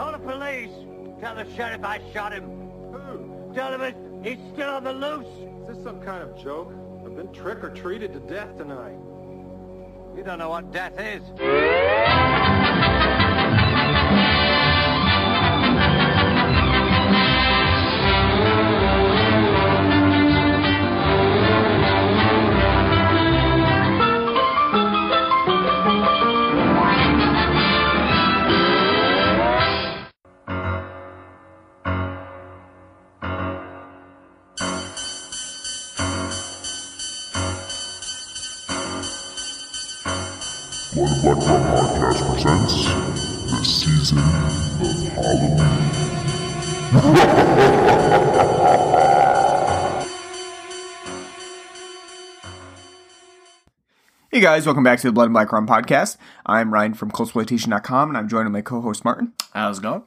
Call the police. Tell the sheriff I shot him. Who? Tell him he's still on the loose. Is this some kind of joke? I've been trick or treated to death tonight. You don't know what death is. Guys, welcome back to the Blood and Black Rum Podcast. I'm Ryan from Coldsploitation.com and I'm joined with my co-host Martin. How's it going?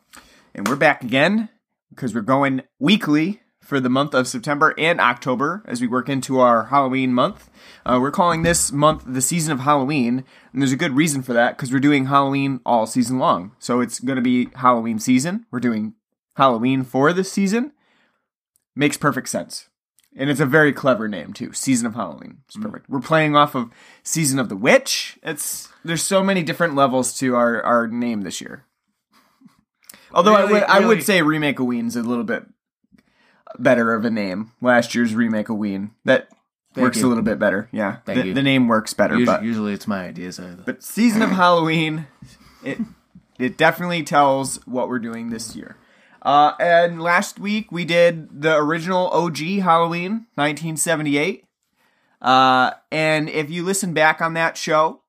And we're back again because we're going weekly for the month of September and October as we work into our Halloween month. Uh, we're calling this month the season of Halloween, and there's a good reason for that because we're doing Halloween all season long. So it's going to be Halloween season. We're doing Halloween for this season. Makes perfect sense. And it's a very clever name too. Season of Halloween. It's mm. perfect. We're playing off of Season of the Witch. It's there's so many different levels to our, our name this year. Although I Really- would I would say Remake of Ween's a little bit better of a name. Last year's Remake of Ween. That works you. a little bit better. Yeah. Thank the, you. the name works better, Usually, but usually it's my ideas. I, but season of Halloween, it it definitely tells what we're doing this year. Uh, and last week we did the original OG Halloween, 1978. Uh, and if you listen back on that show,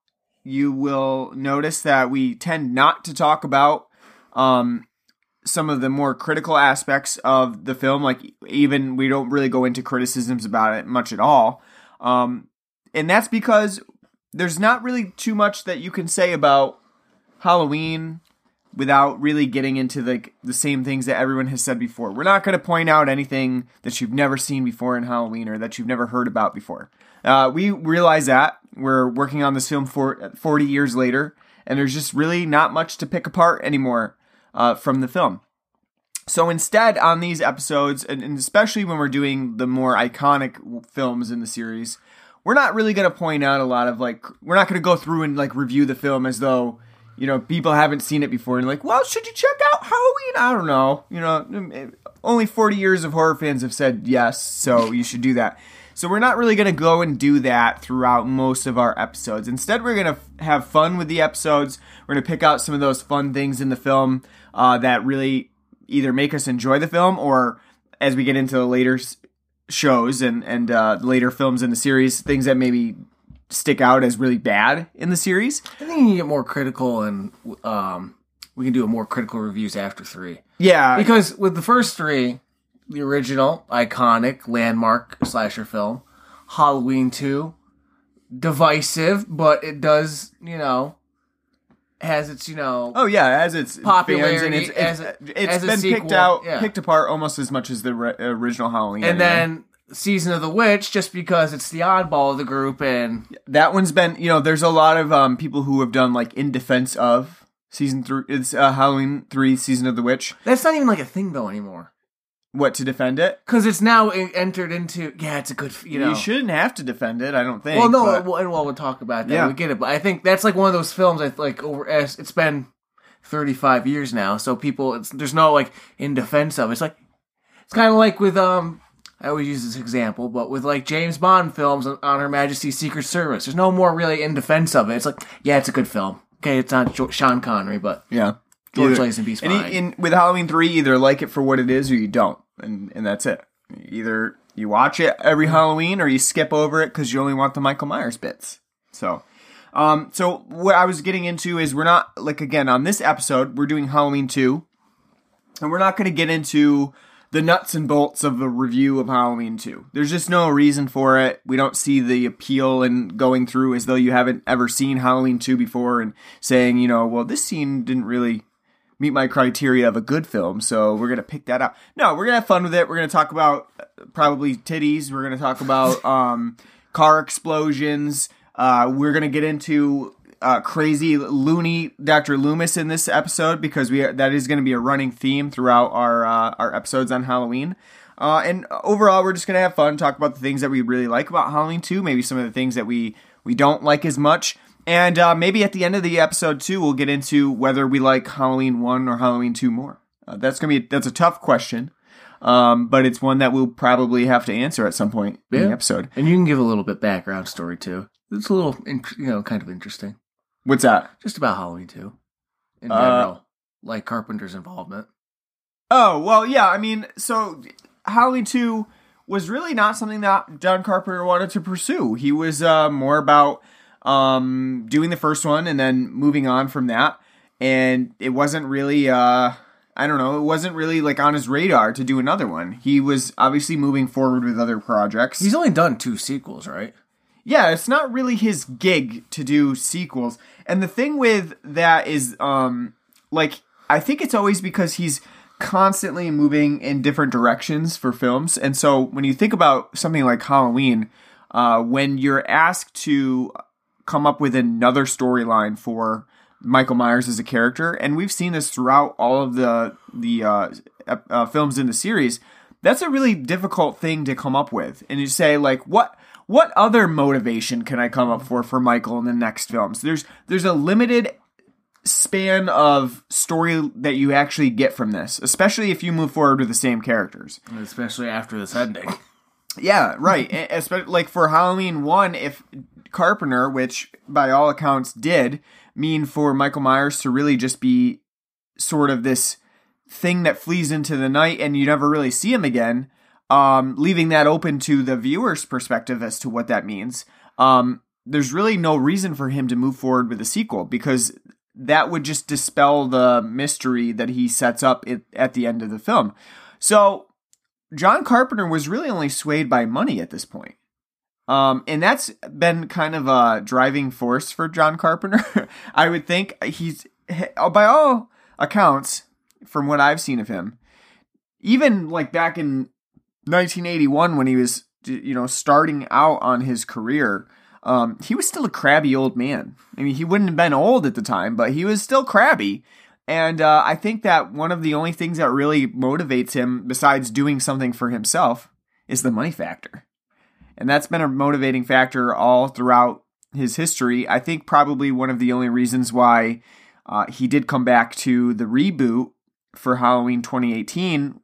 you will notice that we tend not to talk about um, some of the more critical aspects of the film. Like even we don't really go into criticisms about it much at all. Um, and that's because there's not really too much that you can say about Halloween without really getting into the the same things that everyone has said before. We're not going to point out anything that you've never seen before in Halloween or that you've never heard about before. Uh, we realize that we're working on this film for 40 years later, and there's just really not much to pick apart anymore uh, from the film. So instead, on these episodes, and, and especially when we're doing the more iconic films in the series, we're not really going to point out a lot of like, we're not going to go through and like review the film as though, you know, people haven't seen it before and like, well, should you check out Halloween? I don't know. You know, mm, only 40 years of horror fans have said yes, so you should do that. So we're not really going to go and do that throughout most of our episodes. Instead, we're going to f- have fun with the episodes. We're going to pick out some of those fun things in the film uh, that really either make us enjoy the film or as we get into the later shows and and uh, later films in the series, things that maybe stick out as really bad in the series. I think you can get more critical, and um, we can do a more critical reviews after three. Yeah, Because with the first three, the original, iconic, landmark slasher film, Halloween two, divisive, but it does, you know, has its, you know, Oh yeah, as it's Popularity fans and it's, as it's, a- it's as been picked out, yeah. picked apart almost as much as the re- original Halloween. and then Season of the Witch, just because it's the oddball of the group, and that one's been you know there's a lot of um people who have done like in defense of season three. It's uh, Halloween three, season of the witch. that's not even like a thing though anymore. What to defend it? Because it's now entered into, yeah, it's a good, you know. shouldn't have to defend it. I don't think. Well, no, but- well, and well, we'll talk about that. Yeah. We get it, but I think that's like one of those films. I like over. as- It's been thirty five years now, so people, it's there's no like in defense of. it. It's like it's kind of like with um. I always use this example, but with like James Bond films on on Her Majesty's Secret Service, there's no more really in defense of it. It's like, yeah, it's a good film. Okay, it's not jo- Sean Connery, but yeah. George Lazenby's and fine. e- in, with Halloween three, either like it for what it is or you don't, and and that's it. Either you watch it every Halloween or you skip over it because you only want the Michael Myers bits. So, um, so what I was getting into is we're not like again on this episode we're doing Halloween two, and we're not going to get into the nuts and bolts of the review of Halloween 2. There's just no reason for it. We don't see the appeal in going through as though you haven't ever seen Halloween 2 before and saying, you know, well, this scene didn't really meet my criteria of a good film, so we're going to pick that out. No, we're going to have fun with it. We're going to talk about uh, probably titties. We're going to talk about um, car explosions. Uh, we're going to get into uh, crazy, loony Dr. Loomis in this episode because we that is going to be a running theme throughout our uh, our episodes on Halloween. Uh, and overall, we're just going to have fun, talk about the things that we really like about Halloween 2, maybe some of the things that we we don't like as much. And uh, maybe at the end of the episode too, we'll get into whether we like Halloween one or Halloween two more. Uh, that's gonna be that's a tough question, um, but it's one that we'll probably have to answer at some point in the episode. And you can give a little bit background story too. It's a little, you know, kind of interesting. What's that? Just about Halloween too, in Uh, general, like Carpenter's involvement. Oh well, yeah. I mean, so Halloween two was really not something that John Carpenter wanted to pursue. He was uh, more about um, doing the first one and then moving on from that. And it wasn't really, uh, I don't know, it wasn't really like on his radar to do another one. He was obviously moving forward with other projects. He's only done two sequels, right? Yeah, it's not really his gig to do sequels. And the thing with that is, um, like, I think it's always because he's constantly moving in different directions for films. And so when you think about something like Halloween, uh, when you're asked to come up with another storyline for Michael Myers as a character, and we've seen this throughout all of the the uh, uh, films in the series. That's a really difficult thing to come up with, and you say like, what what other motivation can I come up for for Michael in the next films? There's there's a limited span of story that you actually get from this, especially if you move forward with the same characters. Especially after this ending. Yeah, right. Especially like for Halloween one, if Carpenter, which by all accounts did mean for Michael Myers to really just be sort of this thing that flees into the night and you never really see him again, um, leaving that open to the viewer's perspective as to what that means. Um, there's really no reason for him to move forward with a sequel because that would just dispel the mystery that he sets up at, the end of the film. So John Carpenter was really only swayed by money at this point. Um, and that's been kind of a driving force for John Carpenter. I would think he's, by all accounts, from what I've seen of him, even like back in 1981 when he was, you know, starting out on his career, um, he was still a crabby old man. I mean, he wouldn't have been old at the time, but he was still crabby. And uh, I think that one of the only things that really motivates him, besides doing something for himself, is the money factor. And that's been a motivating factor all throughout his history. I think probably one of the only reasons why uh, he did come back to the reboot for Halloween 2018.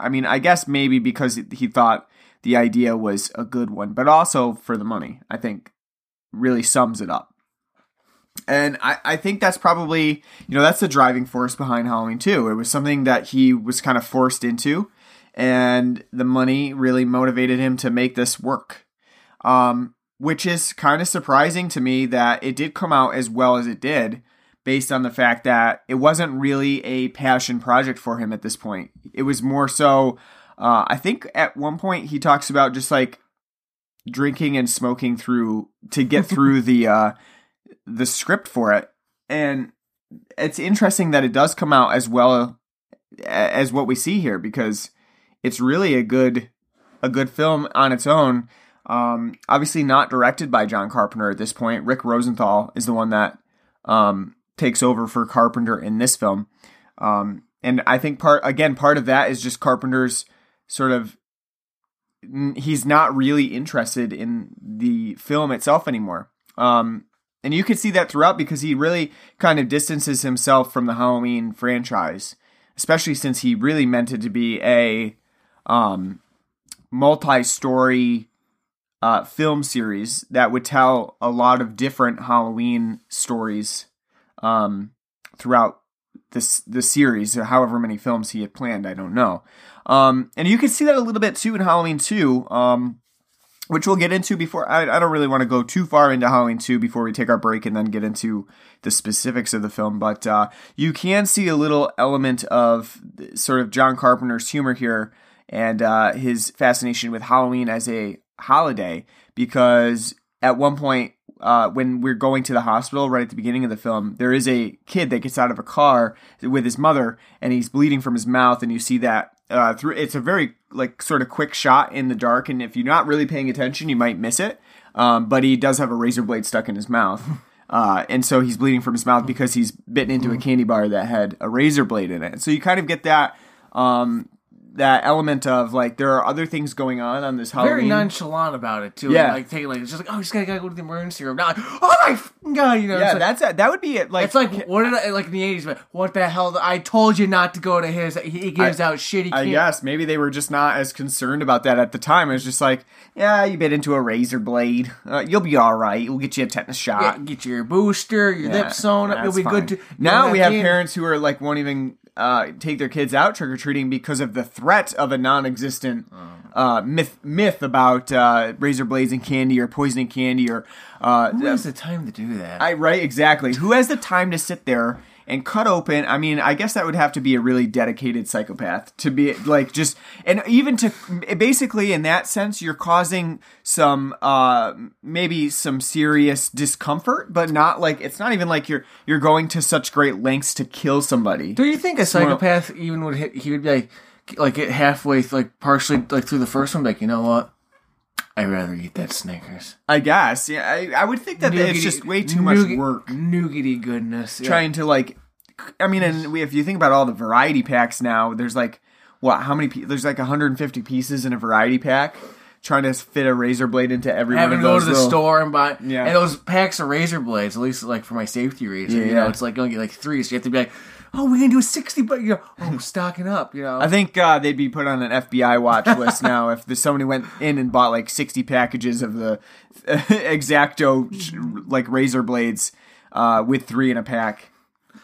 I mean, I guess maybe because he thought the idea was a good one, but also for the money, I think really sums it up. And I, I think that's probably, you know, that's the driving force behind Halloween 2. It was something that he was kind of forced into, and the money really motivated him to make this work. Um, which is kind of surprising to me that it did come out as well as it did, based on the fact that it wasn't really a passion project for him at this point. It was more so, uh, I think at one point he talks about just like drinking and smoking through to get through the uh, the script for it, and it's interesting that it does come out as well as what we see here because it's really a good a good film on its own. Um, obviously not directed by John Carpenter at this point. Rick Rosenthal is the one that um, takes over for Carpenter in this film. Um, and I think part again part of that is just Carpenter's sort of he's not really interested in the film itself anymore. Um, and you can see that throughout because he really kind of distances himself from the Halloween franchise, especially since he really meant it to be a um, multi-story uh, film series that would tell a lot of different Halloween stories um, throughout this the series, however many films he had planned. I don't know. Um, and you can see that a little bit too in Halloween 2, um, which we'll get into before. I, I don't really want to go too far into Halloween 2 before we take our break and then get into the specifics of the film. But uh, you can see a little element of sort of John Carpenter's humor here and uh, his fascination with Halloween as a holiday because at one point uh, when we're going to the hospital right at the beginning of the film, there is a kid that gets out of a car with his mother, and he's bleeding from his mouth, and you see that uh, through. It's a very like sort of quick shot in the dark, and if you're not really paying attention, you might miss it. Um, but he does have a razor blade stuck in his mouth. Uh, and so he's bleeding from his mouth because he's bitten into a candy bar that had a razor blade in it. So you kind of get that um, that element of like there are other things going on on this Halloween. Very nonchalant about it too. Yeah. like take like it's just like oh, just gotta, gotta go to the emergency room. Not oh my god, you know. yeah, like, that's a, that would be it. Like it's like what did I like in the eighties? But what the hell? I told you not to go to his. He gives out shitty. I guess maybe they were just not as concerned about that at the time. It was just like, yeah, you bit into a razor blade. Uh, you'll be all right. We'll get you a tetanus shot. Yeah, get your booster, your Yeah, lip sewn up. You'll be fine. good to. now we have parents who are like won't even uh, take their kids out trick or treating because of the threat of a non-existent uh, myth myth about uh, razor blades and candy or poisoning candy or uh, Who has the time to do that? I right exactly. Who has the time to sit there and cut open? I mean, I guess that would have to be a really dedicated psychopath to be like just and even to basically in that sense, you're causing some uh maybe some serious discomfort, but not like it's not even like you're you're going to such great lengths to kill somebody. Do you think a psychopath even would hit? He would be like, like get halfway, like partially, like through the first one, like you know what? I'd rather eat that Snickers. I guess. Yeah, I, I would think that it's just way too much nougat- work. Nougaty goodness. yeah. trying to like i mean and we, if you think about all the variety packs now there's like what how many there's like 150 pieces in a variety pack trying to fit a razor blade into every having one to of go those to the little- store and buy Yeah. and those packs of razor blades at least like for my safety reason Yeah, you know it's like going to get like three so you have to be like oh we're gonna do a 60 but you know oh stocking up you know? I think uh, they'd be put on an FBI watch list now if the, somebody went in and bought like 60 packages of the exacto like razor blades uh, with three in a pack.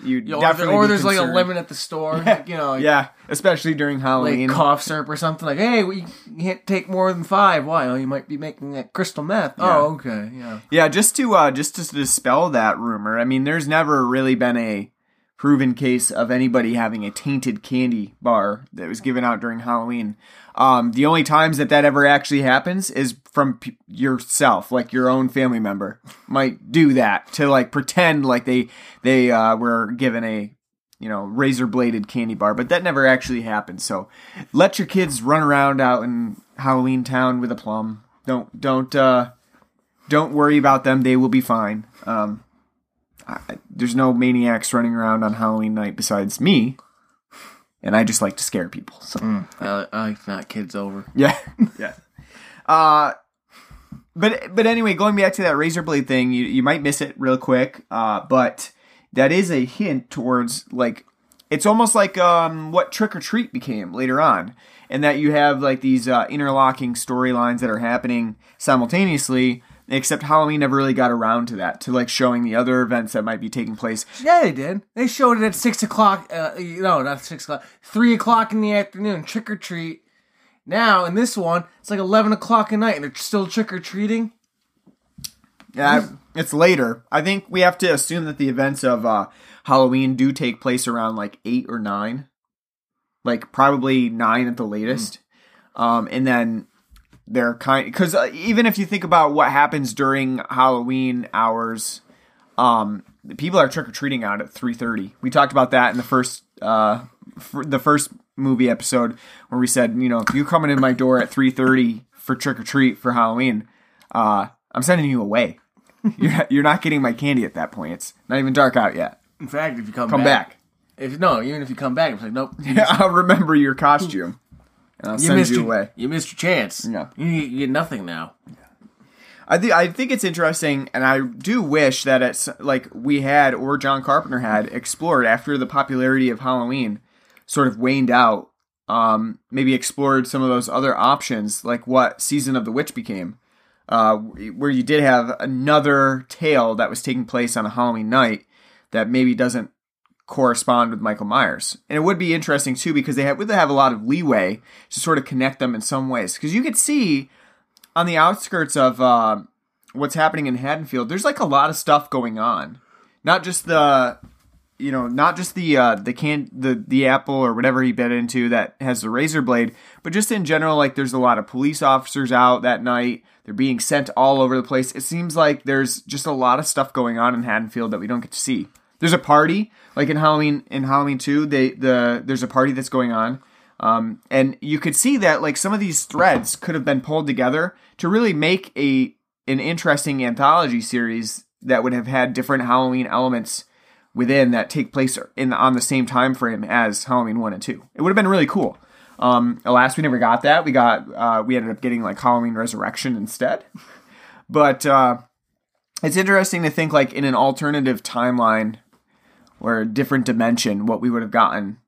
You definitely or there's like a limit at the store like, you know like, Yeah, especially during like Halloween. cough syrup or something like hey we can't take more than five. Why? Oh you might be making that crystal meth. Oh okay yeah. Yeah, just to uh, just to dispel that rumor. I mean, there's never really been a proven case of anybody having a tainted candy bar that was given out during Halloween. Um, the only times that that ever actually happens is from p- yourself, like your own family member might do that to like pretend like they they uh, were given a you know razor bladed candy bar, but that never actually happened. So let your kids run around out in Halloween Town with a plum. Don't don't uh, don't worry about them; they will be fine. Um, I, there's no maniacs running around on Halloween night besides me, and I just like to scare people. So I, I like to knock kids over yeah, yeah. Uh, but but anyway, going back to that razor blade thing, you you might miss it real quick. Uh, but that is a hint towards like it's almost like um what Trick or Treat became later on, and that you have like these uh, interlocking storylines that are happening simultaneously. Except Halloween never really got around to that, to like showing the other events that might be taking place. Yeah, they did. They showed it at six o'clock. Uh, no, not six o'clock. Three o'clock in the afternoon. Trick or treat. Now in this one, it's like eleven o'clock at night, and they're still trick or treating. Yeah, it's later. I think we have to assume that the events of uh, Halloween do take place around like eight or nine, like probably nine at the latest. Um, and then they're kind because uh, even if you think about what happens during Halloween hours, um, people are trick or treating out at three thirty. We talked about that in the first uh, the first movie episode where we said, you know, if you're coming in my door at three thirty for trick or treat for Halloween, uh, I'm sending you away. you're not, you're not getting my candy at that point. It's not even dark out yet. In fact, if you come Come back. if no, even if you come back, it's like nope. You, I'll remember your costume. And I'll you send missed you your, away. You missed your chance. Yeah. You, you get nothing now. I think I think it's interesting, and I do wish that it's like we had or John Carpenter had explored after the popularity of Halloween sort of waned out. Um, maybe explored some of those other options, like what Season of the Witch became, uh, where you did have another tale that was taking place on a Halloween night that maybe doesn't correspond with Michael Myers. And it would be interesting too because they have would have a lot of leeway to sort of connect them in some ways because you could see on the outskirts of uh, what's happening in Haddonfield, there's like a lot of stuff going on. Not just the, you know, not just the uh, the can the the apple or whatever he bit into that has the razor blade, but just in general, like there's a lot of police officers out that night. They're being sent all over the place. It seems like there's just a lot of stuff going on in Haddonfield that we don't get to see. There's a party like in Halloween in Halloween two. They the there's a party that's going on. Um, and you could see that like some of these threads could have been pulled together to really make a an interesting anthology series that would have had different Halloween elements within that take place in on the same time frame as Halloween one and two. It would have been really cool. Um, alas, we never got that. We got uh, we ended up getting like Halloween Resurrection instead. But uh, it's interesting to think like in an alternative timeline or a different dimension, what we would have gotten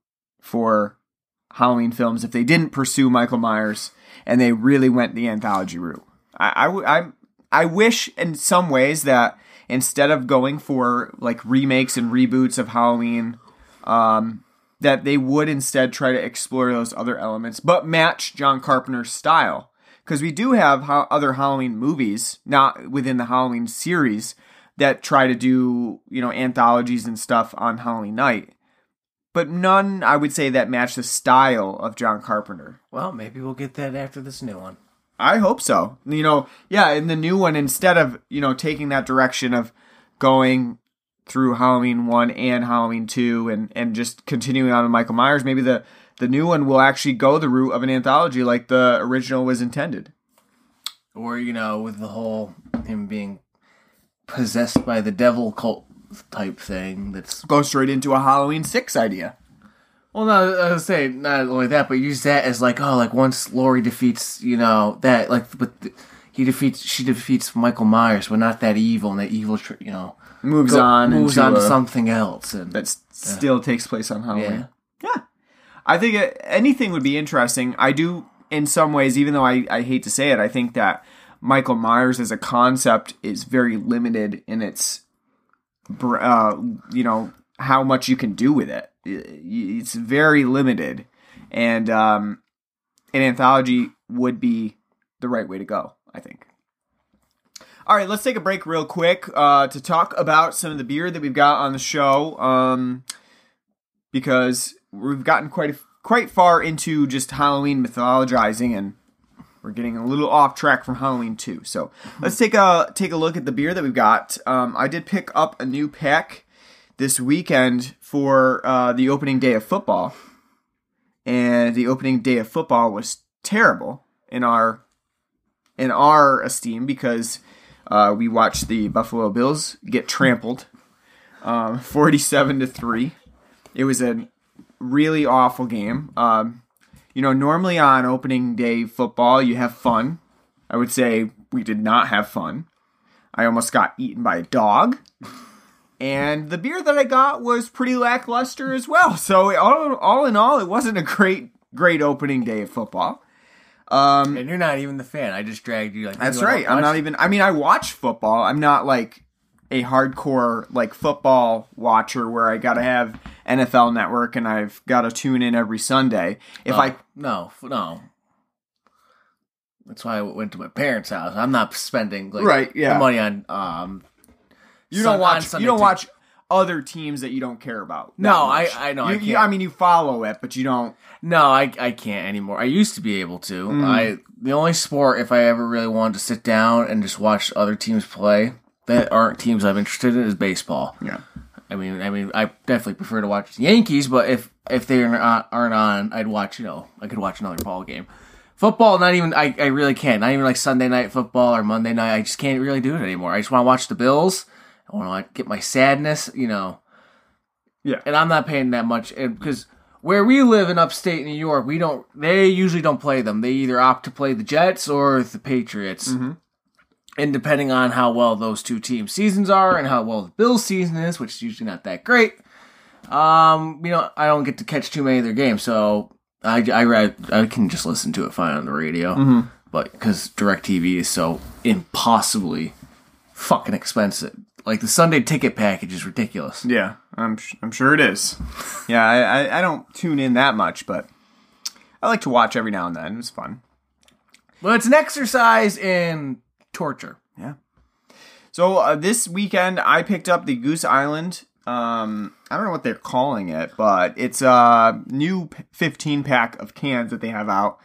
for Halloween films if they didn't pursue Michael Myers and they really went the anthology route. I I I wish in some ways that instead of going for like remakes and reboots of Halloween, um, that they would instead try to explore those other elements, but match John Carpenter's style. Because we do have ho- other Halloween movies, not within the Halloween series, that try to do, you know, anthologies and stuff on Halloween night. But none, I would say, that match the style of John Carpenter. Well, maybe we'll get that after this new one. I hope so. You know, yeah, in the new one, instead of, you know, taking that direction of going through Halloween 1 and Halloween 2 and, and just continuing on with Michael Myers, maybe the, the new one will actually go the route of an anthology like the original was intended. Or, you know, with the whole him being possessed by the devil cult type thing that's Go straight into a Halloween 6 idea. Well, no, I was saying not only that, but use that as like, oh, like once Laurie defeats, you know, that like, but he defeats, she defeats Michael Myers, but not that evil, and that evil, tr- you know, Moves go- on moves on to a- something else, and that s- still takes place on Halloween. yeah, Yeah. I think uh, anything would be interesting. I do, in some ways, even though I, I hate to say it, I think that Michael Myers as a concept is very limited in its, uh, you know, how much you can do with it. It's very limited. And um, an anthology would be the right way to go, I think. All right, let's take a break real quick uh, to talk about some of the beer that we've got on the show. Um, because we've gotten quite a, quite far into just Halloween mythologizing and we're getting a little off track from Halloween too. So let's take a take a look at the beer that we've got. Um, I did pick up a new pack this weekend for uh, the opening day of football, and the opening day of football was terrible in our in our esteem because uh, we watched the Buffalo Bills get trampled, um, forty-seven to three. It was a really awful game. Um, you know, normally on opening day football, you have fun. I would say we did not have fun. I almost got eaten by a dog. And the beer that I got was pretty lackluster as well. So all, all in all, it wasn't a great, great opening day of football. Um, and you're not even the fan. I just dragged you. Like That's you right. I'm not even. I mean, I watch football. I'm not like a hardcore like football watcher where I got to have NFL Network and I've got to tune in every Sunday. If Oh, I no, no. That's why I went to my parents' house. I'm not spending like Right, yeah. money on um. you don't on watch you don't to- watch other teams that you don't care about. No, I- much. I know, I You, you- can't. I mean, you follow it, but you don't. No, I I can't anymore. I used to be able to. Mm. I the only sport if I ever really wanted to sit down and just watch other teams play that aren't teams I'm interested in is baseball. Yeah. I mean, I mean, I definitely prefer to watch the Yankees, but if if they are not, aren't on, I'd watch. You know, I could watch another ball game. Football, not even. I, I really can't. Not even like Sunday night football or Monday night. I just can't really do it anymore. I just want to watch the Bills. I want to like get my sadness. You know. Yeah. And I'm not paying that much because where we live in upstate New York, we don't. They usually don't play them. They either opt to play the Jets or the Patriots. Mm-hmm. And depending on how well those two teams' seasons are and how well the Bills' season is, which is usually not that great, um, you know, I don't get to catch too many of their games, so I, I, I can just listen to it fine on the radio. But because DirecTV is so impossibly fucking expensive. Like the Sunday ticket package is ridiculous. Yeah, I'm sh- I'm sure it is. yeah, I, I I don't tune in that much, but I like to watch every now and then. It's fun. But it's an exercise in torture. Yeah. So uh, this weekend, I picked up the Goose Island. Um, I don't know what they're calling it, but it's a new 15 pack of cans that they have out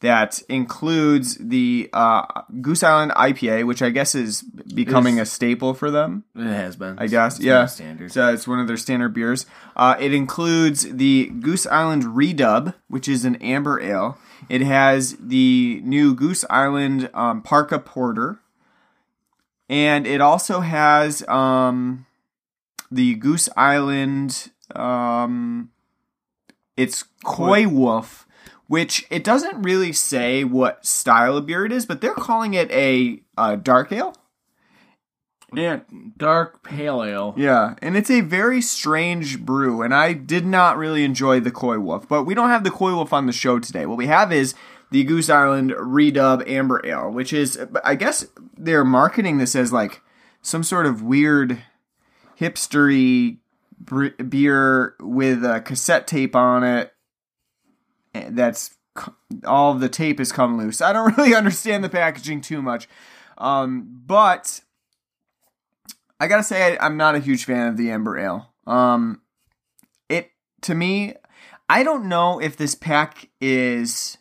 that includes the uh, Goose Island IPA, which I guess is becoming a staple for them. It has been. I guess, It's yeah. Standard. So it's one of their standard beers. Uh, it includes the Goose Island Redub, which is an amber ale. It has the new Goose Island um, Parka Porter, and it also has um, the Goose Island. Um, it's Coywolf, which it doesn't really say what style of beer it is, but they're calling it a, uh dark ale. Yeah, Dark pale ale. yeah, and it's a very strange brew, and I did not really enjoy the Coywolf. But we don't have the Coywolf on the show today. What we have is the Goose Island Redub Amber Ale, which is, I guess, they're marketing this as like some sort of weird hipstery beer with a cassette tape on it. That's all the tape has come loose. I don't really understand the packaging too much, um, but. I gotta say, I, I'm not a huge fan of the Amber Ale. Um, it to me, I don't know if this pack is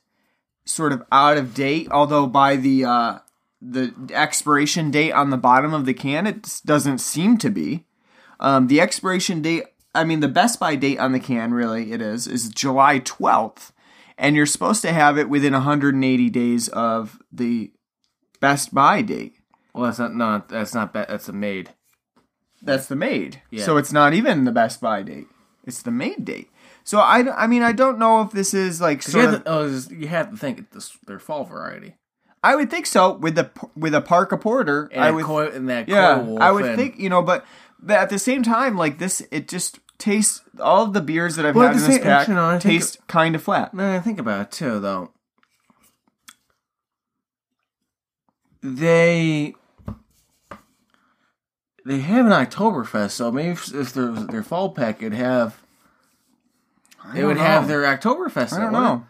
sort of out of date. Although by the uh, the expiration date on the bottom of the can, it doesn't seem to be. Um, the expiration date, I mean, the best by date on the can, really, it is is July 12th, and you're supposed to have it within 180 days of the best buy date. Well, that's not no, that's not bad. That's a made. That's the made. Yeah. So it's not even the best buy date. It's the made date. So I, I mean I don't know if this is like 'Cause You sort have, of, to, oh, this- you have to think it's their fall variety. I would think so with the with a Parka Porter. And I would koi, and that yeah I would and- think you know but, but at the same time like this it just tastes all of the beers that I've Well, had in this pack actually, no, taste kind of flat. That I think about it too, though, they they have an Oktoberfest, so maybe if, if their their fall pack would have they would have know. their Oktoberfest. I don't know. it?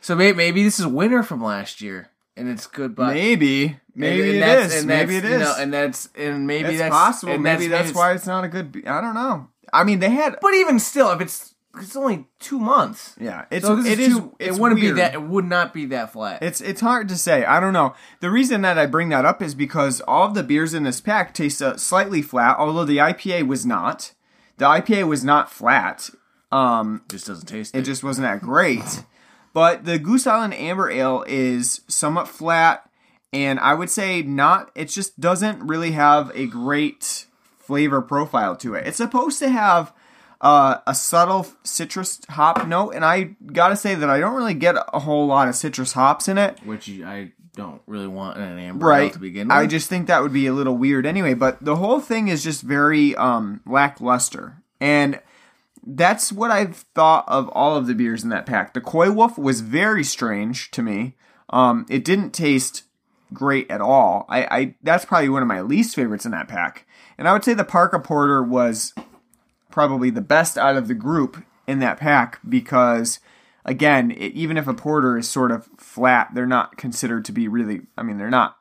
So maybe maybe this is winter from last year, and it's good. But maybe maybe and it that's- and maybe it is. you know, and that's and maybe it's that's possible. and maybe that's, it's- why it's not a good. Be- I don't know. I mean they had But even still, if it's it's only two months, yeah it's so it is too, it wouldn't weird. be that it would not be that flat. It's it's hard to say. I don't know. The reason that I bring that up is because all of the beers in this pack taste uh, slightly flat, although the IPA was not. The IPA was not flat. Um, just doesn't taste. it just wasn't that great. But the Goose Island Amber Ale is somewhat flat, and I would say not. It just doesn't really have a great flavor profile to it. It's supposed to have uh, a subtle citrus hop note, and I gotta say that I don't really get a whole lot of citrus hops in it. which I don't really want in an amber ale Right. to begin with. I just think that would be a little weird anyway, but the whole thing is just very um lackluster. And that's what I've thought of all of the beers in that pack. The Coywolf was very strange to me. Um it didn't taste great at all. I, I that's probably one of my least favorites in that pack. And I would say the Parka Porter was probably the best out of the group in that pack because again, it, even if a porter is sort of flat, they're not considered to be really I mean, they're not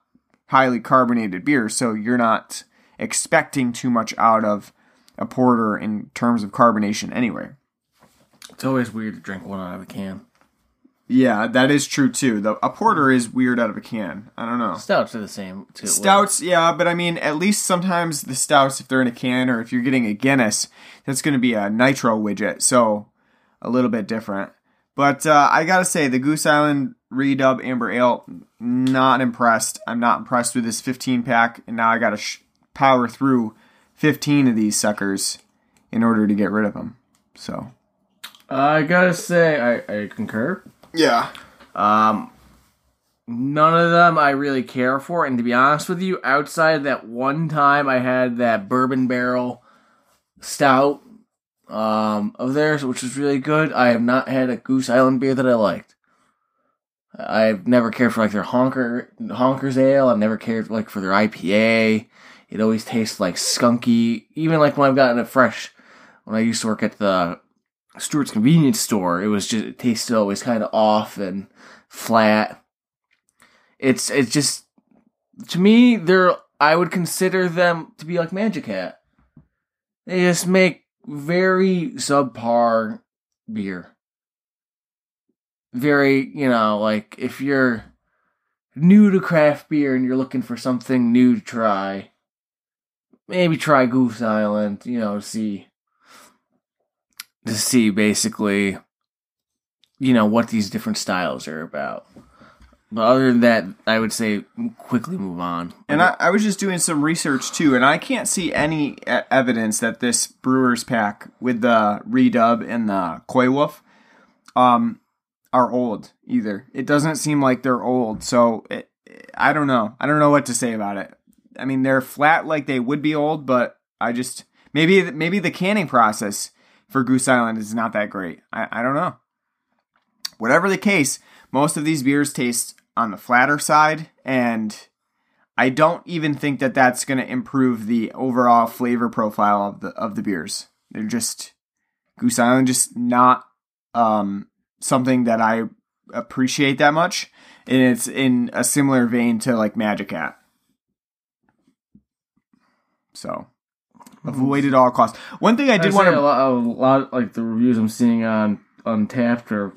highly carbonated beers, so you're not expecting too much out of a porter in terms of carbonation anyway. it's always weird to drink one out of a can. Yeah, that is true too. The a porter is weird out of a can. I don't know. Stouts are the same. Too. Stouts, yeah, but I mean, at least sometimes the stouts, if they're in a can or if you're getting a Guinness, that's going to be a nitro widget, so a little bit different. But uh, I gotta say, the Goose Island Redub Amber Ale, not impressed. I'm not impressed with this 15 pack, and now I gotta sh- power through 15 of these suckers in order to get rid of them. So I gotta say, I, I concur. Yeah, Um, none of them I really care for, and to be honest with you, outside that one time I had that bourbon barrel stout um of theirs, which was really good, I have not had a Goose Island beer that I liked. I've never cared for like their honker honkers ale. I've never cared like for their IPA. It always tastes like skunky. Even like when I've gotten it fresh, when I used to work at the Stewart's convenience store, it was just it tasted always kind of off and flat. It's it's just to me they're I would consider them to be like Magic Hat. They just make very subpar beer. Very, you know, like if you're new to craft beer and you're looking for something new to try, maybe try Goose Island, you know, see to see basically you know what these different styles are about. But other than that, I would say quickly move on. And I, I was just doing some research too, and I can't see any evidence that this Brewers pack with the redub and the Coywolf um, are old either. It doesn't seem like they're old, so it, I don't know. I don't know what to say about it. I mean, they're flat like they would be old, but I just maybe maybe the canning process for Goose Island is not that great. I, I don't know. Whatever the case, most of these beers taste on the flatter side, and I don't even think that that's going to improve the overall flavor profile of the of the beers. They're just Goose Island, just not um, something that I appreciate that much, and it's in a similar vein to like Magic Hat. So avoid at all costs. One thing I did want a to lot, a lot like the reviews I'm seeing on Untappd are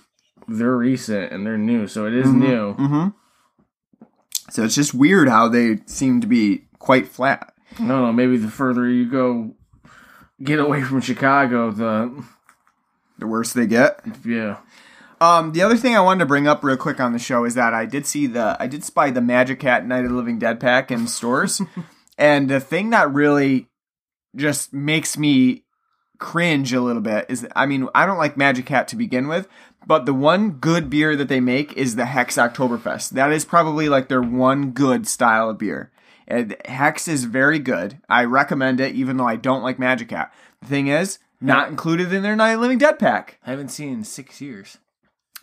they're recent and they're new, so it is new. hmm So it's just weird how they seem to be quite flat. I don't know. Maybe the further you go, get away from Chicago, the The worse they get. yeah. Um, the other thing I wanted to bring up real quick on the show is that I did see the I did spy the Magic Hat Night of the Living Dead pack in stores, and the thing that really just makes me cringe a little bit is I mean I don't like Magic Hat to begin with, but the one good beer that they make is the Hex Oktoberfest. That is probably like their one good style of beer. And Hex is very good. I recommend it, even though I don't like Magic Hat. The thing is, not included in their Night Living Dead pack. I haven't seen in six years.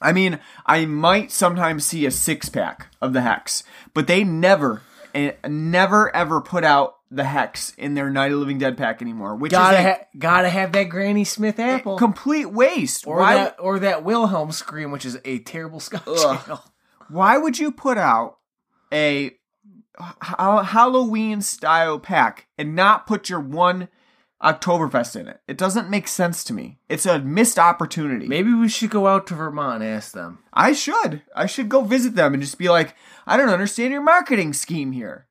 I mean, I might sometimes see a six pack of the Hex, but they never, eh, never ever put out the Hex in their Night of Living Dead pack anymore, which Gotta is a ha- gotta have that Granny Smith apple. complete waste. or why, that or that Wilhelm scream, which is a terrible Scotch ale. why would you put out a ha- Halloween style pack and not put your one Oktoberfest in it? It doesn't make sense to me. It's a missed opportunity. Maybe we should go out to Vermont and ask them. I should. I should go visit them and just be like, I don't understand your marketing scheme here.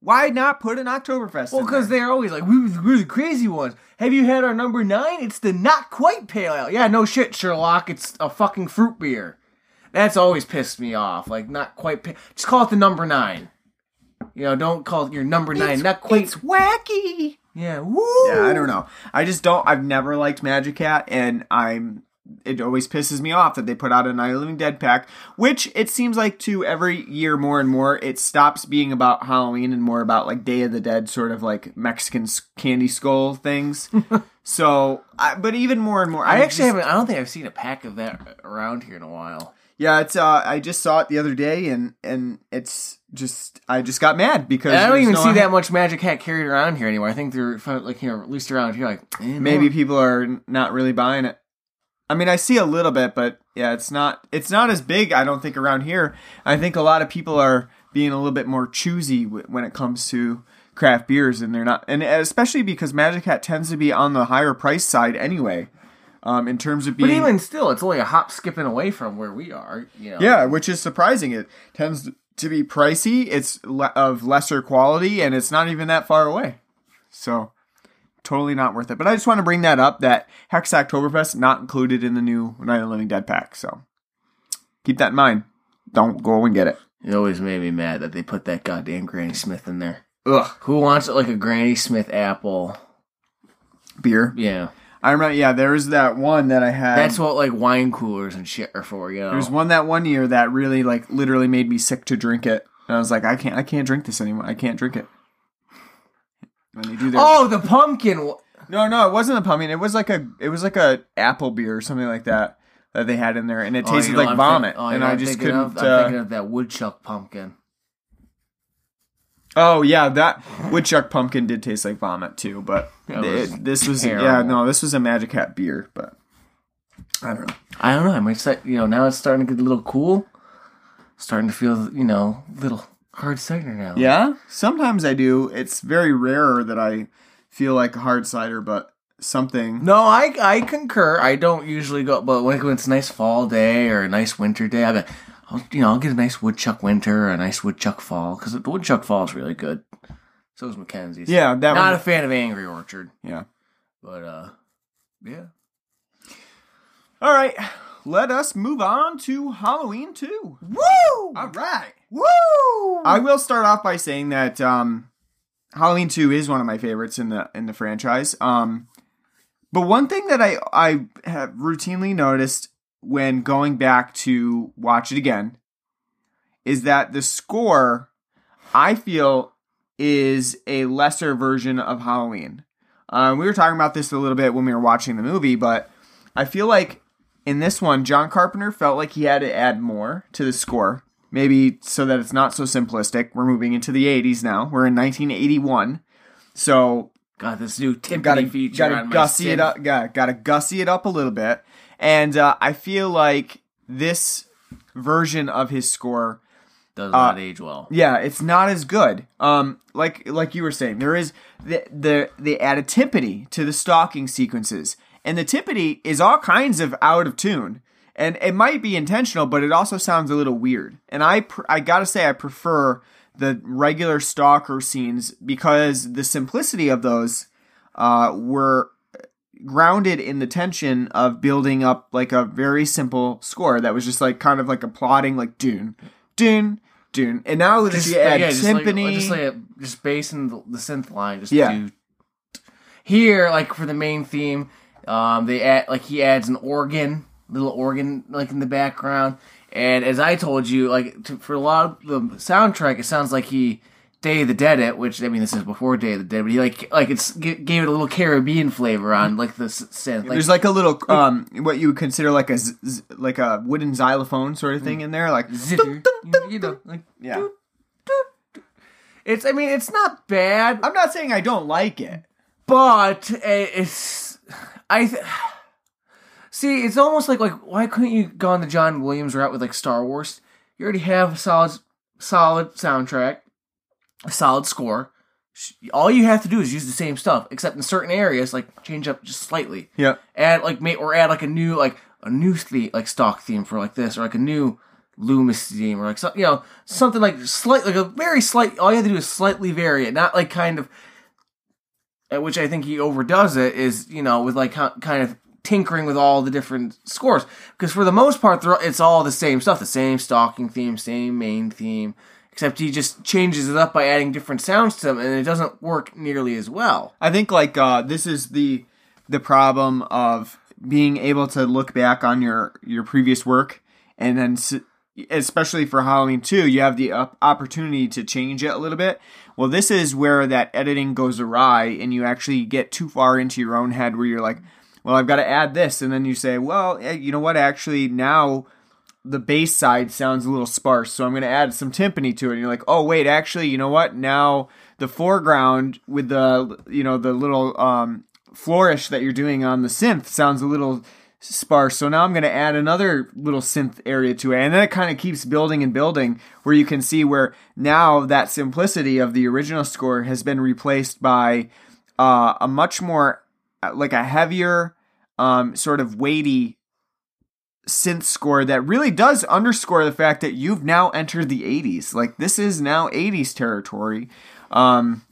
Why not put an Oktoberfest? Well, because they're always like, we, we're the crazy ones. Have you had our number nine? It's the not quite pale ale. Yeah, no shit, Sherlock. It's a fucking fruit beer. That's always pissed me off. Like, not quite. Pa- Just call it the number nine. You know, don't call it your number nine. It's- not quite. It's wacky. yeah, woo. Yeah, I don't know. I just don't. I've never liked Magic Hat, and I'm. It always pisses me off that they put out a Night of Living Dead pack, which it seems like to every year more and more it stops being about Halloween and more about like Day of the Dead, sort of like Mexican candy skull things. so, I, but even more and more, I I'm actually just- haven't. I don't think I've seen a pack of that around here in a while. Yeah, it's. Uh, I just saw it the other day, and and it's just. I just got mad because And I don't even no- see that much Magic Hat carried around here anymore. I think they're like you know, at least around here, like eh, Maybe no. people are not really buying it. I mean, I see a little bit, but yeah, it's not. It's not as big. I don't think around here. I think a lot of people are being a little bit more choosy when it comes to craft beers, and they're not. And especially because Magic Hat tends to be on the higher price side anyway. Um, in terms of being But even still, it's only a hop skipping away from where we are. You know. Yeah, which is surprising. It tends to be pricey. It's le- of lesser quality, and it's not even that far away. So, totally not worth it. But I just want to bring that up. That Hex Oktoberfest not included in the new Night of the Living Dead pack. So, keep that in mind. Don't go and get it. It always made me mad that they put that goddamn Granny Smith in there. Ugh, Who wants it like a Granny Smith apple? beer. Yeah, I remember. Yeah, there was that one that I had. that's what like wine coolers and shit are for. You know. There was one that one year that really like literally made me sick to drink it. And I was like, I can't, I can't drink this anymore. I can't drink it. When they do their oh, the pumpkin. one. No, no, it wasn't a pumpkin. It was like a it was like a apple beer or something like that that they had in there, and it Oh, tasted you know like I'm vomit, think- oh, you and know I I'm just thinking couldn't. Of? I'm uh, thinking of that woodchuck pumpkin. oh yeah, that woodchuck pumpkin did taste like vomit too, but That was it- this was yeah terrible. no, this was a Magic Hat beer, but I don't know. I don't know. I might say you know now it's starting to get a little cool. Starting to feel you know a little hard cider now. Yeah, sometimes I do. It's very rare that I feel like a hard cider, but something. No, I I concur. I don't usually go, but when it's a nice fall day or a nice winter day, I bet I'll, you know I'll get a nice woodchuck winter or a nice woodchuck fall because the woodchuck fall is really good. So is McKenzie's. Yeah, that not one. a fan of Angry Orchard, yeah. but uh, yeah. All right, let us move on to Halloween 2. Woo! All right. I will start off by saying that um, Halloween 2 is one of my favorites in the in the franchise. Um, but one thing that I I have routinely noticed when going back to watch it again is that the score I feel is a lesser version of Halloween. Um, we were talking about this a little bit when we were watching the movie, but I feel like in this one, John Carpenter felt like he had to add more to the score. Maybe so that it's not so simplistic. We're moving into the 80s now. We're in 1981. So Got this new Tiffany gotta feature gotta on my gussy it up. Got gotta gussy it up a little bit, and uh, I feel like this version of his score, Does not age well. yeah, it's not as good. Um, like like you were saying, there is the the the added timpani to the stalking sequences, and the timpani is all kinds of out of tune. And it might be intentional, but it also sounds a little weird. And I, pr- I gotta say, I prefer the regular stalker scenes because the simplicity of those uh, were grounded in the tension of building up like a very simple score that was just like kind of like a plotting like dune, dune, dune. And now that you add yeah, just like- just like, just bass in the, the synth line. Just Yeah. do. Here, like for the main theme, um, they add like he adds an organ, little organ like in the background. And as I told you, like to, for a lot of the soundtrack, it sounds like he Day of the Dead it, which I mean this is before Day of the Dead, but he like like it's g- gave it a little Caribbean flavor on like the synth. Like, there's like a little um what you would consider like a z- z- like a wooden xylophone sort of thing in there, like zitter, you know, like yeah. it's. I mean, it's not bad. I'm not saying I don't like it. but uh, it's I th- see. It's almost like like why couldn't you go on the John Williams route with like Star Wars? You already have a solid solid soundtrack, a solid score. All you have to do is use the same stuff, except in certain areas, like change up just slightly. Yeah. Add like may or add like a new like a new the- like stock theme for like this, or like a new Loomis theme, or like some, you know something like slight like a very slight. All you have to do is slightly vary it, not like kind of at which I think he overdoes it, is you know with like kind of tinkering with all the different scores because for the most part it's all the same stuff, the same stalking theme, same main theme, except he just changes it up by adding different sounds to them, and it doesn't work nearly as well. I think like uh, this is the the problem of being able to look back on your your previous work and then especially for Halloween 2 you have the op- opportunity to change it a little bit. Well, this is where that editing goes awry and you actually get too far into your own head where you're like, well, I've got to add this and then you say, well, eh, you know what actually now the bass side sounds a little sparse, so I'm going to add some timpani to it. And you're like, oh wait, actually, you know what? Now the foreground with the you know the little um, flourish that you're doing on the synth sounds a little sparse. So now I'm going to add another little synth area to it, and then it kind of keeps building and building, where you can see where now that simplicity of the original score has been replaced by uh, a much more uh, like a heavier, um, sort of weighty synth score that really does underscore the fact that you've now entered the 80s. Like this is now 80s territory. Um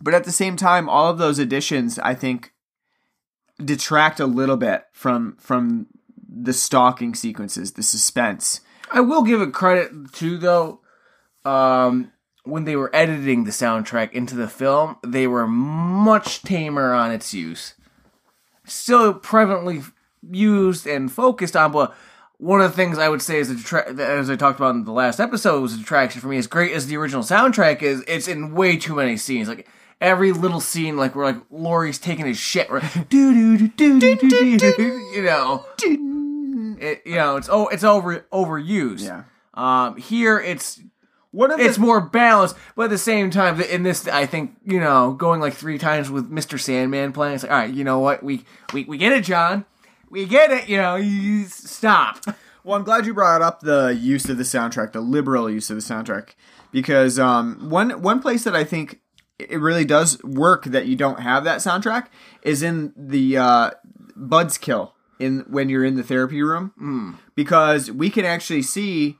but at the same time all of those additions I think detract a little bit from from the stalking sequences, the suspense. I will give it credit too, though. Um, when they were editing the soundtrack into the film, they were much tamer on its use. Still prevalently used and focused on, but one of the things I would say is detra- that, as I talked about in the last episode was a detraction for me. As great as the original soundtrack is, it's in way too many scenes. Like every little scene, like where like Laurie's taking his shit, where do do do do do do, you know, it, you know, it's oh, it's over overused. Yeah. Um, here it's One of it's more balanced, but at the same time, in this, I think you know, going like three times with Mr. Sandman playing, it's like, all right, you know what, we we we get it, John, we get it. You know, you stop. Well, I'm glad you brought up the use of the soundtrack, the liberal use of the soundtrack, because um, one one place that I think it really does work that you don't have that soundtrack is in the uh, Bud's kill in when you're in the therapy room, because we can actually see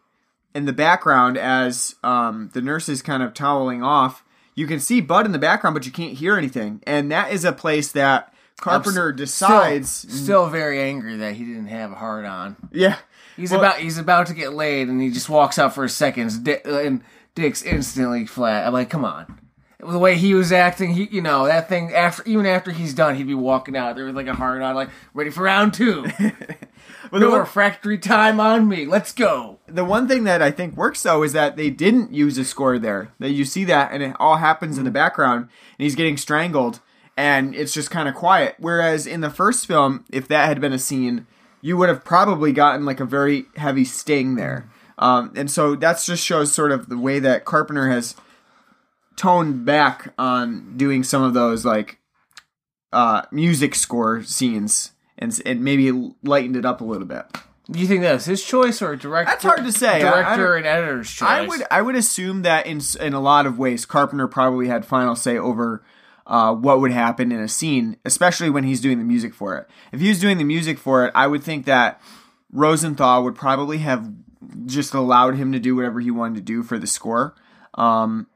in the background as um, the nurse is kind of toweling off. You can see Bud in the background, but you can't hear anything, and that is a place that Carpenter decides, still, still very angry that he didn't have a hard on. yeah, He's Well- about he's about to get laid, and he just walks out for a second, Di- and Dick's instantly flat. I'm like, come on. The way he was acting, he you know that thing after even after he's done, he'd be walking out there with like a hard on, like ready for round two. But the no one- refractory time on me. Let's go. the one thing that I think works though is that they didn't use a score there. That you see that, and it all happens in the background, and he's getting strangled, and it's just kind of quiet. Whereas in the first film, if that had been a scene, you would have probably gotten like a very heavy sting there. Um, and so that just shows sort of the way that Carpenter has toned back on doing some of those like uh, music score scenes and, and maybe lightened it up a little bit. Do you think that's his choice or director? That's hard to say. I- I Director and editor's choice. I would I would assume that in in a lot of ways, Carpenter probably had final say over uh, what would happen in a scene, especially when he's doing the music for it. If he was doing the music for it, I would think that Rosenthal would probably have just allowed him to do whatever he wanted to do for the score. Um,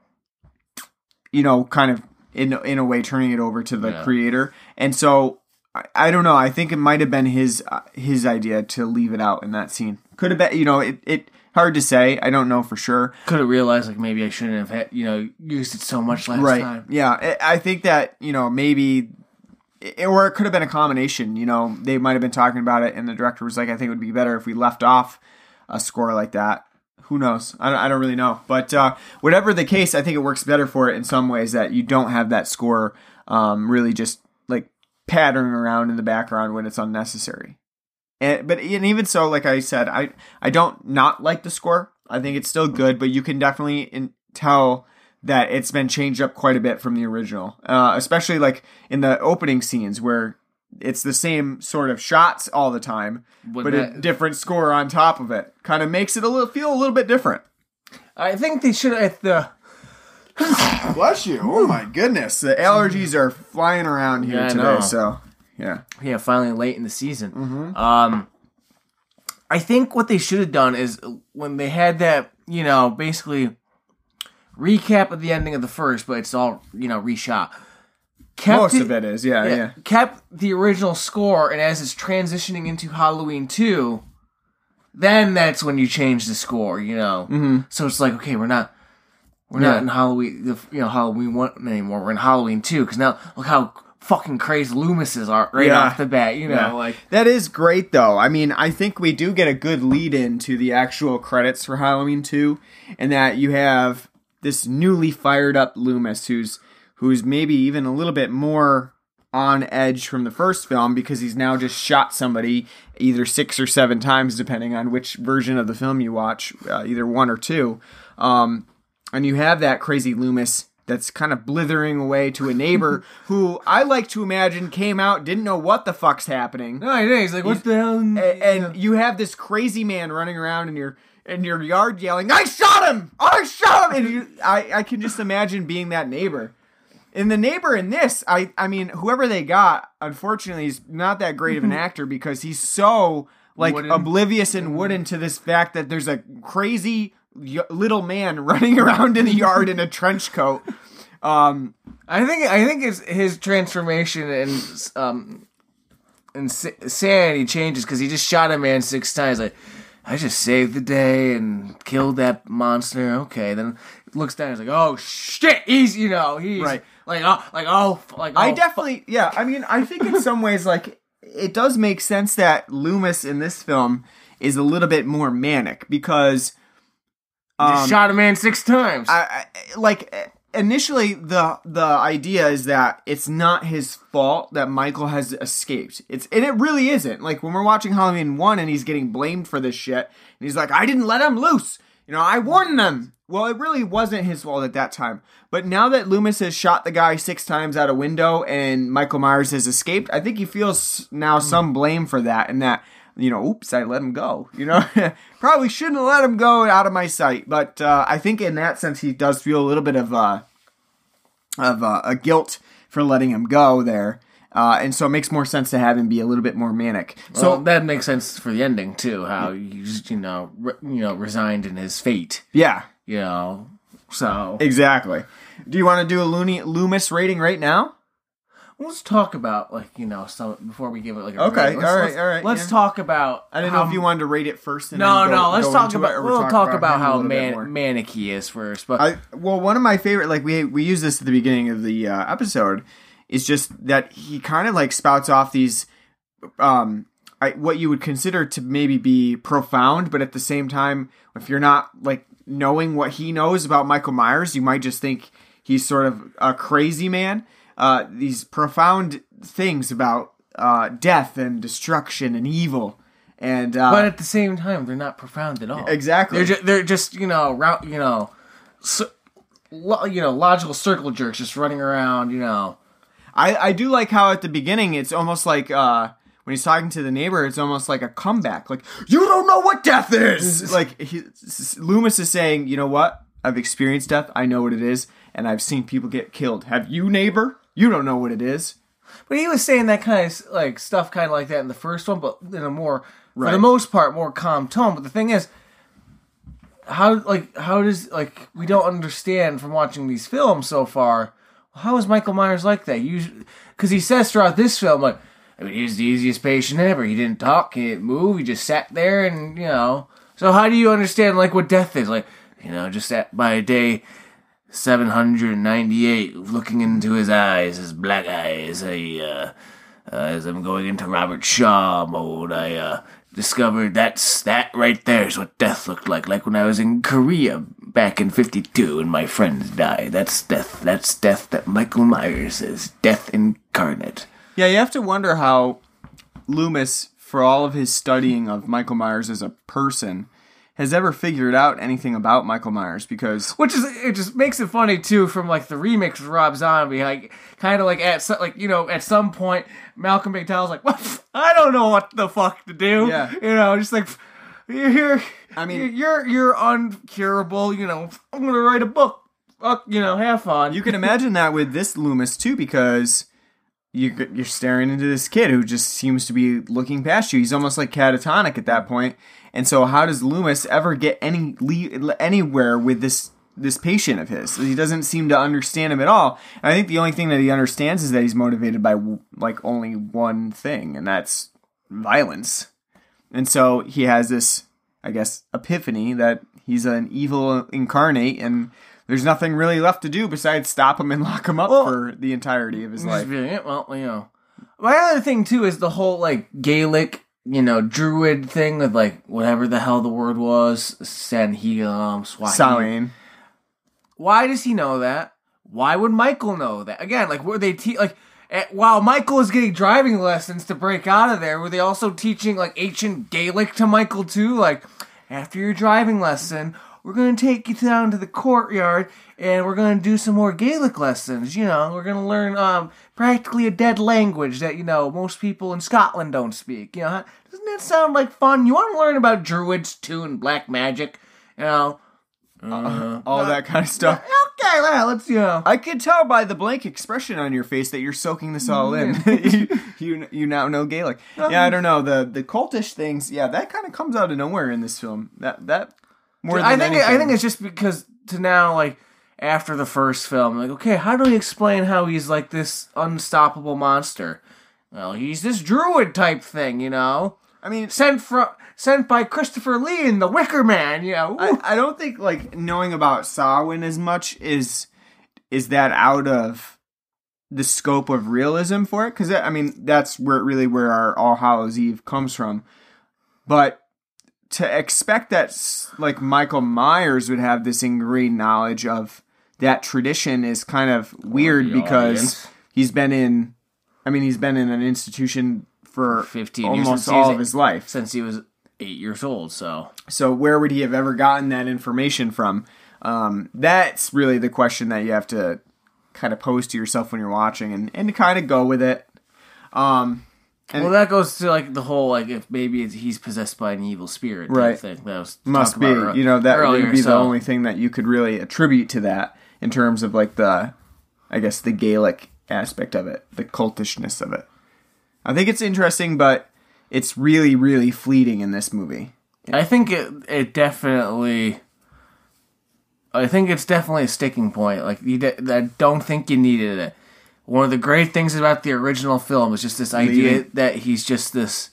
you know, kind of in in a way turning it over to the Yeah. creator, and so. I, I don't know. I think it might have been his uh, his idea to leave it out in that scene. Could have been, you know, it, it hard to say. I don't know for sure. could have realized like maybe I shouldn't have had, you know used it so much last right? time. Yeah, I I think that you know maybe, it, or it could have been a combination. You know, they might have been talking about it, and the director was like, "I think it would be better if we left off a score like that." Who knows? I don't, I don't really know. But uh, whatever the case, I think it works better for it in some ways that you don't have that score um, really just pattering around in the background when it's unnecessary. And, but and even so, like I said, I I don't not like the score. I think it's still good, but you can definitely in, tell that it's been changed up quite a bit from the original, uh, especially like in the opening scenes where it's the same sort of shots all the time, But but a different score on top of it. Kind of makes it a little feel a little bit different. I think they should have the Bless you! Oh my goodness, the allergies are flying around here Yeah, I today. know. So yeah, yeah finally late in the season. Mm-hmm. Um, I think what they should have done is when they had that you know basically recap of the ending of the first, but it's all you know reshot. Kept most of it is. Yeah, yeah, yeah. kept the original score, and as it's transitioning into Halloween two, then that's when you change the score. You know, mm-hmm. so it's like okay, we're not. We're Yeah. not in Halloween, the, you know, Halloween one anymore. We're in Halloween two because now look how fucking crazy Loomises are right Yeah. off the bat. You know, Yeah. like that is great though. I mean, I think we do get a good lead into the actual credits for Halloween 2 and that you have this newly fired up Loomis who's who's maybe even a little bit more on edge from the first film because he's now just shot somebody either 6 or 7 times depending on which version of the film you watch, uh, either one or two. Um and you have that crazy Loomis that's kind of blithering away to a neighbor who I like to imagine came out, didn't know what the fuck's happening. no, he He's like, what the hell? A- and you have this crazy man running around in your in your yard yelling, "I shot him! I shot him!" And you, I I can just imagine being that neighbor. And the neighbor in this, I I mean, whoever they got, unfortunately, is not that great of an actor because he's so like Wooden. oblivious and mm-hmm. wooden to this fact that there's a crazy little man running around in the yard in a trench coat. Um, I think I think it's his transformation and um insanity changes because he just shot a man six times. Like I just saved the day and killed that monster. Okay, then looks down. And he's like, oh shit, he's you know he's Right. like oh like oh like I oh, definitely, yeah. I mean, I think in some ways, like, it does make sense that Loomis in this film is a little bit more manic because, um, shot a man six times. I, I, like, initially the the idea is that it's not his fault that Michael has escaped. It's and it really isn't. Like when we're watching Halloween one and he's getting blamed for this shit, and he's like, "I didn't let him loose." You know, I warned them. Well, it really wasn't his fault at that time. But now that Loomis has shot the guy six times out a window and Michael Myers has escaped, I think he feels now some blame for that and that, you know, oops, I let him go. You know, probably shouldn't have let him go out of my sight. But uh, I think in that sense, he does feel a little bit of uh, of uh, a guilt for letting him go there. Uh, and so it makes more sense to have him be a little bit more manic. so So that makes sense for the ending too. How he just you know re- you know resigned in his fate. yeah, You know, so exactly. Do you want to do a Looney Loomis rating right now? Let's talk about like you know some before we give it like a Okay, rating. Let's- all right, all right, Let's yeah. talk about. I didn't know if you wanted to rate it first. And No, then go, no. Let's talk about. it, or We'll talk about, him a how man, more. manic he is first, but I well, one of my favorite, like we we use this at the beginning of the uh, episode, is just that he kind of like spouts off these, um, I, what you would consider to maybe be profound, but at the same time, if you're not like knowing what he knows about Michael Myers, you might just think he's sort of a crazy man. Uh, these profound things about uh, death and destruction and evil, and uh, but at the same time, they're not profound at all. Exactly. They're just, they're just you know route you know, so, lo, you know logical circle jerks just running around. You know, I, I do like how at the beginning it's almost like uh, when he's talking to the neighbor, it's almost like a comeback. Like you don't know what death is. like he, Loomis is saying, you know what? I've experienced death. I know what it is, and I've seen people get killed. Have you, neighbor? You don't know what it is. but he was saying that kind of like stuff, kind of like that in the first one, but in a more for the most part more calm tone. But the thing is. How like how does like we don't understand from watching these films so far? How is Michael Myers like that? Usually, because he says throughout this film, like, I mean, he was the easiest patient ever. He didn't talk, he didn't move, he just sat there, and you know. So how do you understand like what death is? Like, you know, just sat by day seven hundred ninety-eight, looking into his eyes, his black eyes. I, uh, uh, as I'm going into Robert Shaw mode, I uh, discovered that's that right there is what death looked like. Like when I was in Korea back in '52 and my friends died. That's death. That's death. That Michael Myers is death incarnate. Yeah, you have to wonder how Loomis, for all of his studying of Michael Myers as a person, has ever figured out anything about Michael Myers because Which is it just makes it funny too from like the remix of Rob Zombie, like kind of like at some, like you know at some point Malcolm McDowell's like, well, I don't know what the fuck to do. Yeah. you know, just like you're here. I mean- you're you're uncurable. You know, I'm gonna write a book. Fuck, you know, have fun. You can imagine that with this Loomis too, because you you're staring into this kid who just seems to be looking past you. He's almost like catatonic at that point. And so, how does Loomis ever get any anywhere with this this patient of his? He doesn't seem to understand him at all. And I think the only thing that he understands is that he's motivated by like only one thing, and that's violence. And so he has this, I guess, epiphany that he's an evil incarnate, and there's nothing really left to do besides stop him and lock him up Well- for the entirety of his life. be like, "Yeah, well, you know. My other thing too is the whole like Gaelic, you know, druid thing with like whatever the hell the word was, Sanhegalam, Swahili. Samhain. Why does he know that? Why would Michael know that? Again, like were they te- like eh, while Michael is getting driving lessons to break out of there, were they also teaching like ancient Gaelic to Michael too? Like after your driving lesson, we're gonna take you down to the courtyard and we're gonna do some more Gaelic lessons. You know, we're gonna learn um practically a dead language that you know most people in Scotland don't speak. You know, doesn't that sound like fun? You want to learn about druids too and black magic? You know, uh, uh, All that kind of stuff. okay, well, let's you know. I could tell by the blank expression on your face that you're soaking this all in. Mm, you, you you now know Gaelic. Yeah, I uh-huh. don't know the the cultish things. Yeah, that kind of comes out of nowhere in this film. That that more I think anything. I think it's just because to now like after the first film, like okay, how do we explain how he's like this unstoppable monster? Well, he's this druid type thing, you know, I mean, sent from sent by Christopher Lee in The Wicker Man, you know. I, I don't think like knowing about Samhain as much is is that out of the scope of realism for it because I mean that's where really where our All Hallows Eve comes from, but to expect that like Michael Myers would have this ingrained knowledge of that tradition is kind of weird because audience. he's been in I mean he's been in an institution for 15 years almost all of his life. since he was eight years old, so So where would he have ever gotten that information from? Um, that's really the question that you have to kind of pose to yourself when you're watching and, and kind of go with it. Um, And- well, that goes to like the whole like if maybe it's, he's possessed by an evil spirit, Right. Thing that was must be, you know, that earlier, would be the only thing that you could really attribute to that in terms of like the, I guess, the Gaelic aspect of it, the cultishness of it. I think it's interesting, but it's really, really fleeting in this movie. I think it it definitely. I think it's definitely a sticking point. Like you, de- I don't think you needed it, one of the great things about the original film is just this idea that he's just this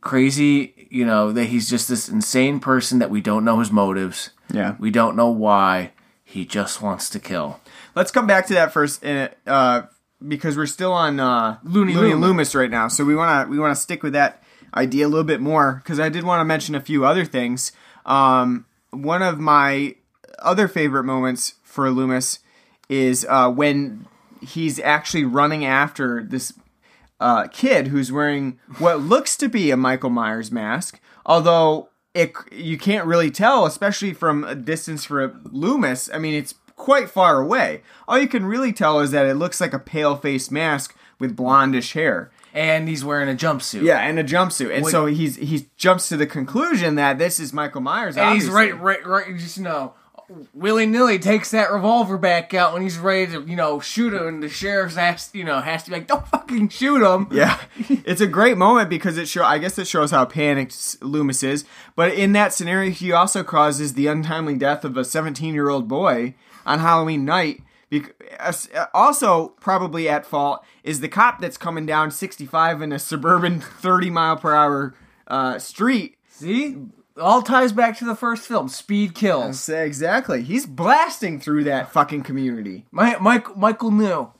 crazy, you know, that he's just this insane person that we don't know his motives. Yeah. We don't know why. He just wants to kill. Let's come back to that first, in uh, because we're still on uh, Looney Looney Loomis. Loomis right now. So we want to we want to stick with that idea a little bit more because I did want to mention a few other things. Um, one of my other favorite moments for Loomis is uh, when he's actually running after this uh, kid who's wearing what looks to be a Michael Myers mask, although it you can't really tell, especially from a distance for Loomis. I mean, it's quite far away. All you can really tell is that it looks like a pale faced mask with blondish hair. And he's wearing a jumpsuit. Yeah, and a jumpsuit, and Wait. so he's he jumps to the conclusion that this is Michael Myers. And he's right, right, right. Just you know, willy nilly takes that revolver back out when he's ready to, you know, shoot him. And the sheriff's has, you know, has to be like, "Don't fucking shoot him." Yeah, it's a great moment because it show. I guess it shows how panicked Loomis is. But in that scenario, he also causes the untimely death of a 17 year old boy on Halloween night. Bec- Also, probably at fault is the cop that's coming down 65 in a suburban 30 mile per hour uh, street. See, all ties back to the first film. Speed kills. Say Exactly, he's blasting through that fucking community. My, Mike, Michael knew.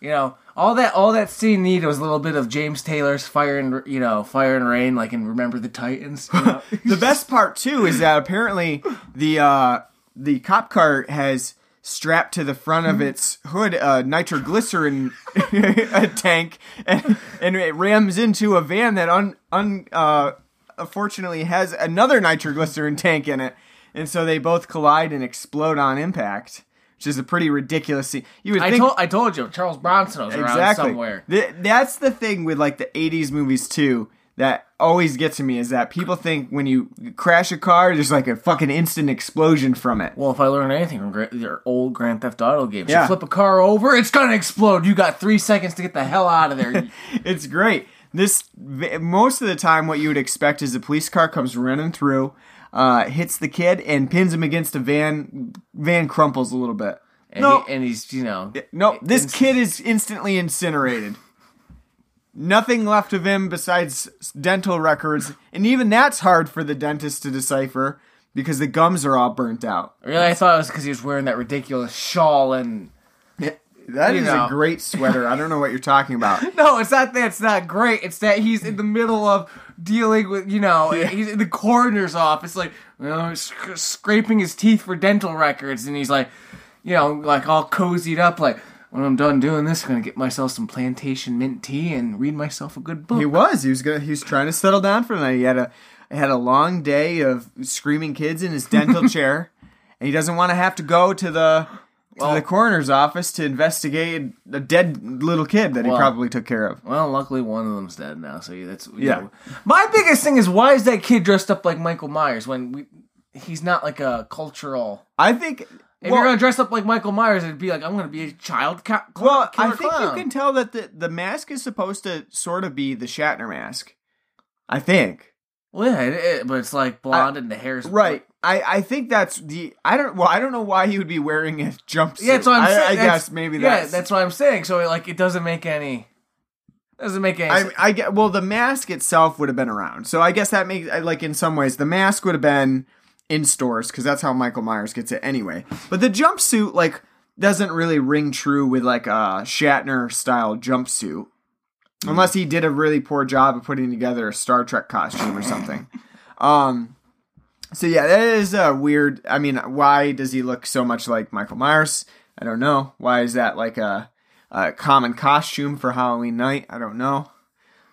You know, all that all that scene needed was a little bit of James Taylor's Fire and you know Fire and Rain, like in Remember the Titans. you know? the best part too is that apparently the uh, the cop car has strapped to the front of its hood a nitroglycerin a tank and and it rams into a van that un, un uh, unfortunately has another nitroglycerin tank in it and so they both collide and explode on impact which is a pretty ridiculous scene you would I think told I told you Charles Bronson was around exactly somewhere. Th- that's the thing with like the 80s movies too that always gets to me is that people think when you crash a car there's like a fucking instant explosion from it Well, if I learned anything from gra- your old Grand Theft Auto games, Yeah. you flip a car over, it's gonna explode. You got three seconds to get the hell out of there. it's great this most of the time what you would expect is a police car comes running through uh, hits the kid and pins him against a van van crumples a little bit. And, no he, and he's you know no this kid is instantly incinerated. Nothing left of him besides dental records and even that's hard for the dentist to decipher because the gums are all burnt out. Really? I thought it was because he was wearing that ridiculous shawl and That You is know. a great sweater i don't know what you're talking about no, it's not that it's not great. It's that he's in the middle of dealing with you know he's in the coroner's office like you know sc- scraping his teeth for dental records and he's like you know like all cozied up like. When I'm done doing this, I'm gonna get myself some plantation mint tea and read myself a good book. He was. He was gonna. He was trying to settle down for the night. He had a had a long day of screaming kids in his dental chair, and he doesn't want to have to go to the to the coroner's office to investigate a dead little kid that he probably took care of. Well, luckily one of them's dead now, so that's you Yeah. know. My biggest thing is why is that kid dressed up like Michael Myers when we, he's not like a cultural. I think. If well, you're gonna dress up like Michael Myers, it'd be like I'm gonna be a child ca- cl- well, I think clown. you can tell that the the mask is supposed to sort of be the Shatner mask. I think. Well, yeah, it, it- but it's like blonde and the hair's Right. I, I think that's the I don't well I don't know why he would be wearing a jumpsuit. Yeah, that's what I'm I, saying. I That's- guess maybe yeah, that's that's what I'm saying. So like, it doesn't make any. Doesn't make any. I, sense. I get well the mask itself would have been around so i guess that makes like in some ways the mask would have been in stores because that's how michael myers gets it anyway but the jumpsuit like doesn't really ring true with like a shatner style jumpsuit unless he did a really poor job of putting together a star trek costume or something um so yeah that is a weird i mean why does he look so much like michael myers i don't know why is that like a, a common costume for halloween night i don't know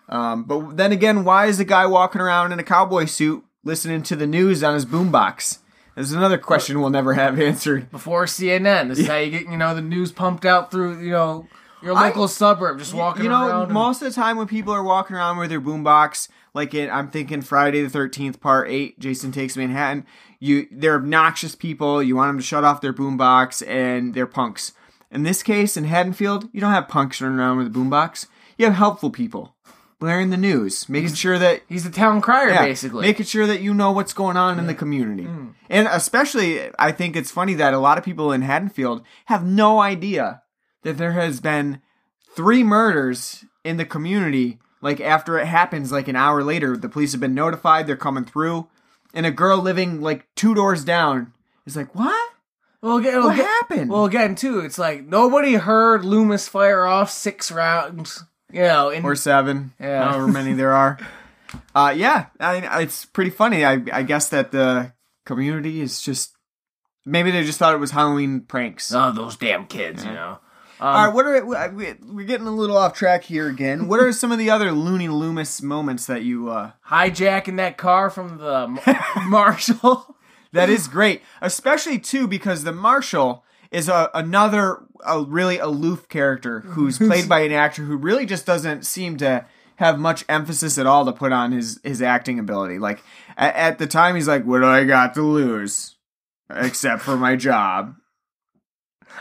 um, but then again, why is the guy walking around in a cowboy suit listening to the news on his boombox? There's another question we'll never have answered. Before CNN, this is how you get you know the news pumped out through you know your I- local suburb, just walking around. you know, around. and- most of the time when people are walking around with their boombox, like in, I'm thinking Friday the 13th, Part Eight, Jason Takes Manhattan. You, they're obnoxious people. You want them to shut off their boombox, and they're punks. In this case, in Haddonfield, you don't have punks running around with a boombox. You have helpful people blaring the news, making sure that He's the town crier, Yeah, basically. making sure that you know what's going on in the community. Mm. And especially, I think it's funny that a lot of people in Haddonfield have no idea that there has been three murders in the community. Like after it happens, like an hour later, the police have been notified. They're coming through, and a girl living like two doors down is like, "What? Well, again, What again- happened?" Well, again, too, it's like nobody heard Loomis fire off six rounds. You know, and or seven, Yeah. however many there are. Uh, yeah, I, it's pretty funny. I, I guess that the community is just maybe they just thought it was Halloween pranks. oh, those damn kids, you know. Um, All right, what are we- we're getting a little off track here again? What are some of the other Looney Loomis moments that you uh, hijacking that car from the marshal. that is great, especially too because the marshal is a another a really aloof character who's played by an actor who really just doesn't seem to have much emphasis at all to put on his his acting ability. Like at, at the time, he's like, "What do I got to lose, except for my job?"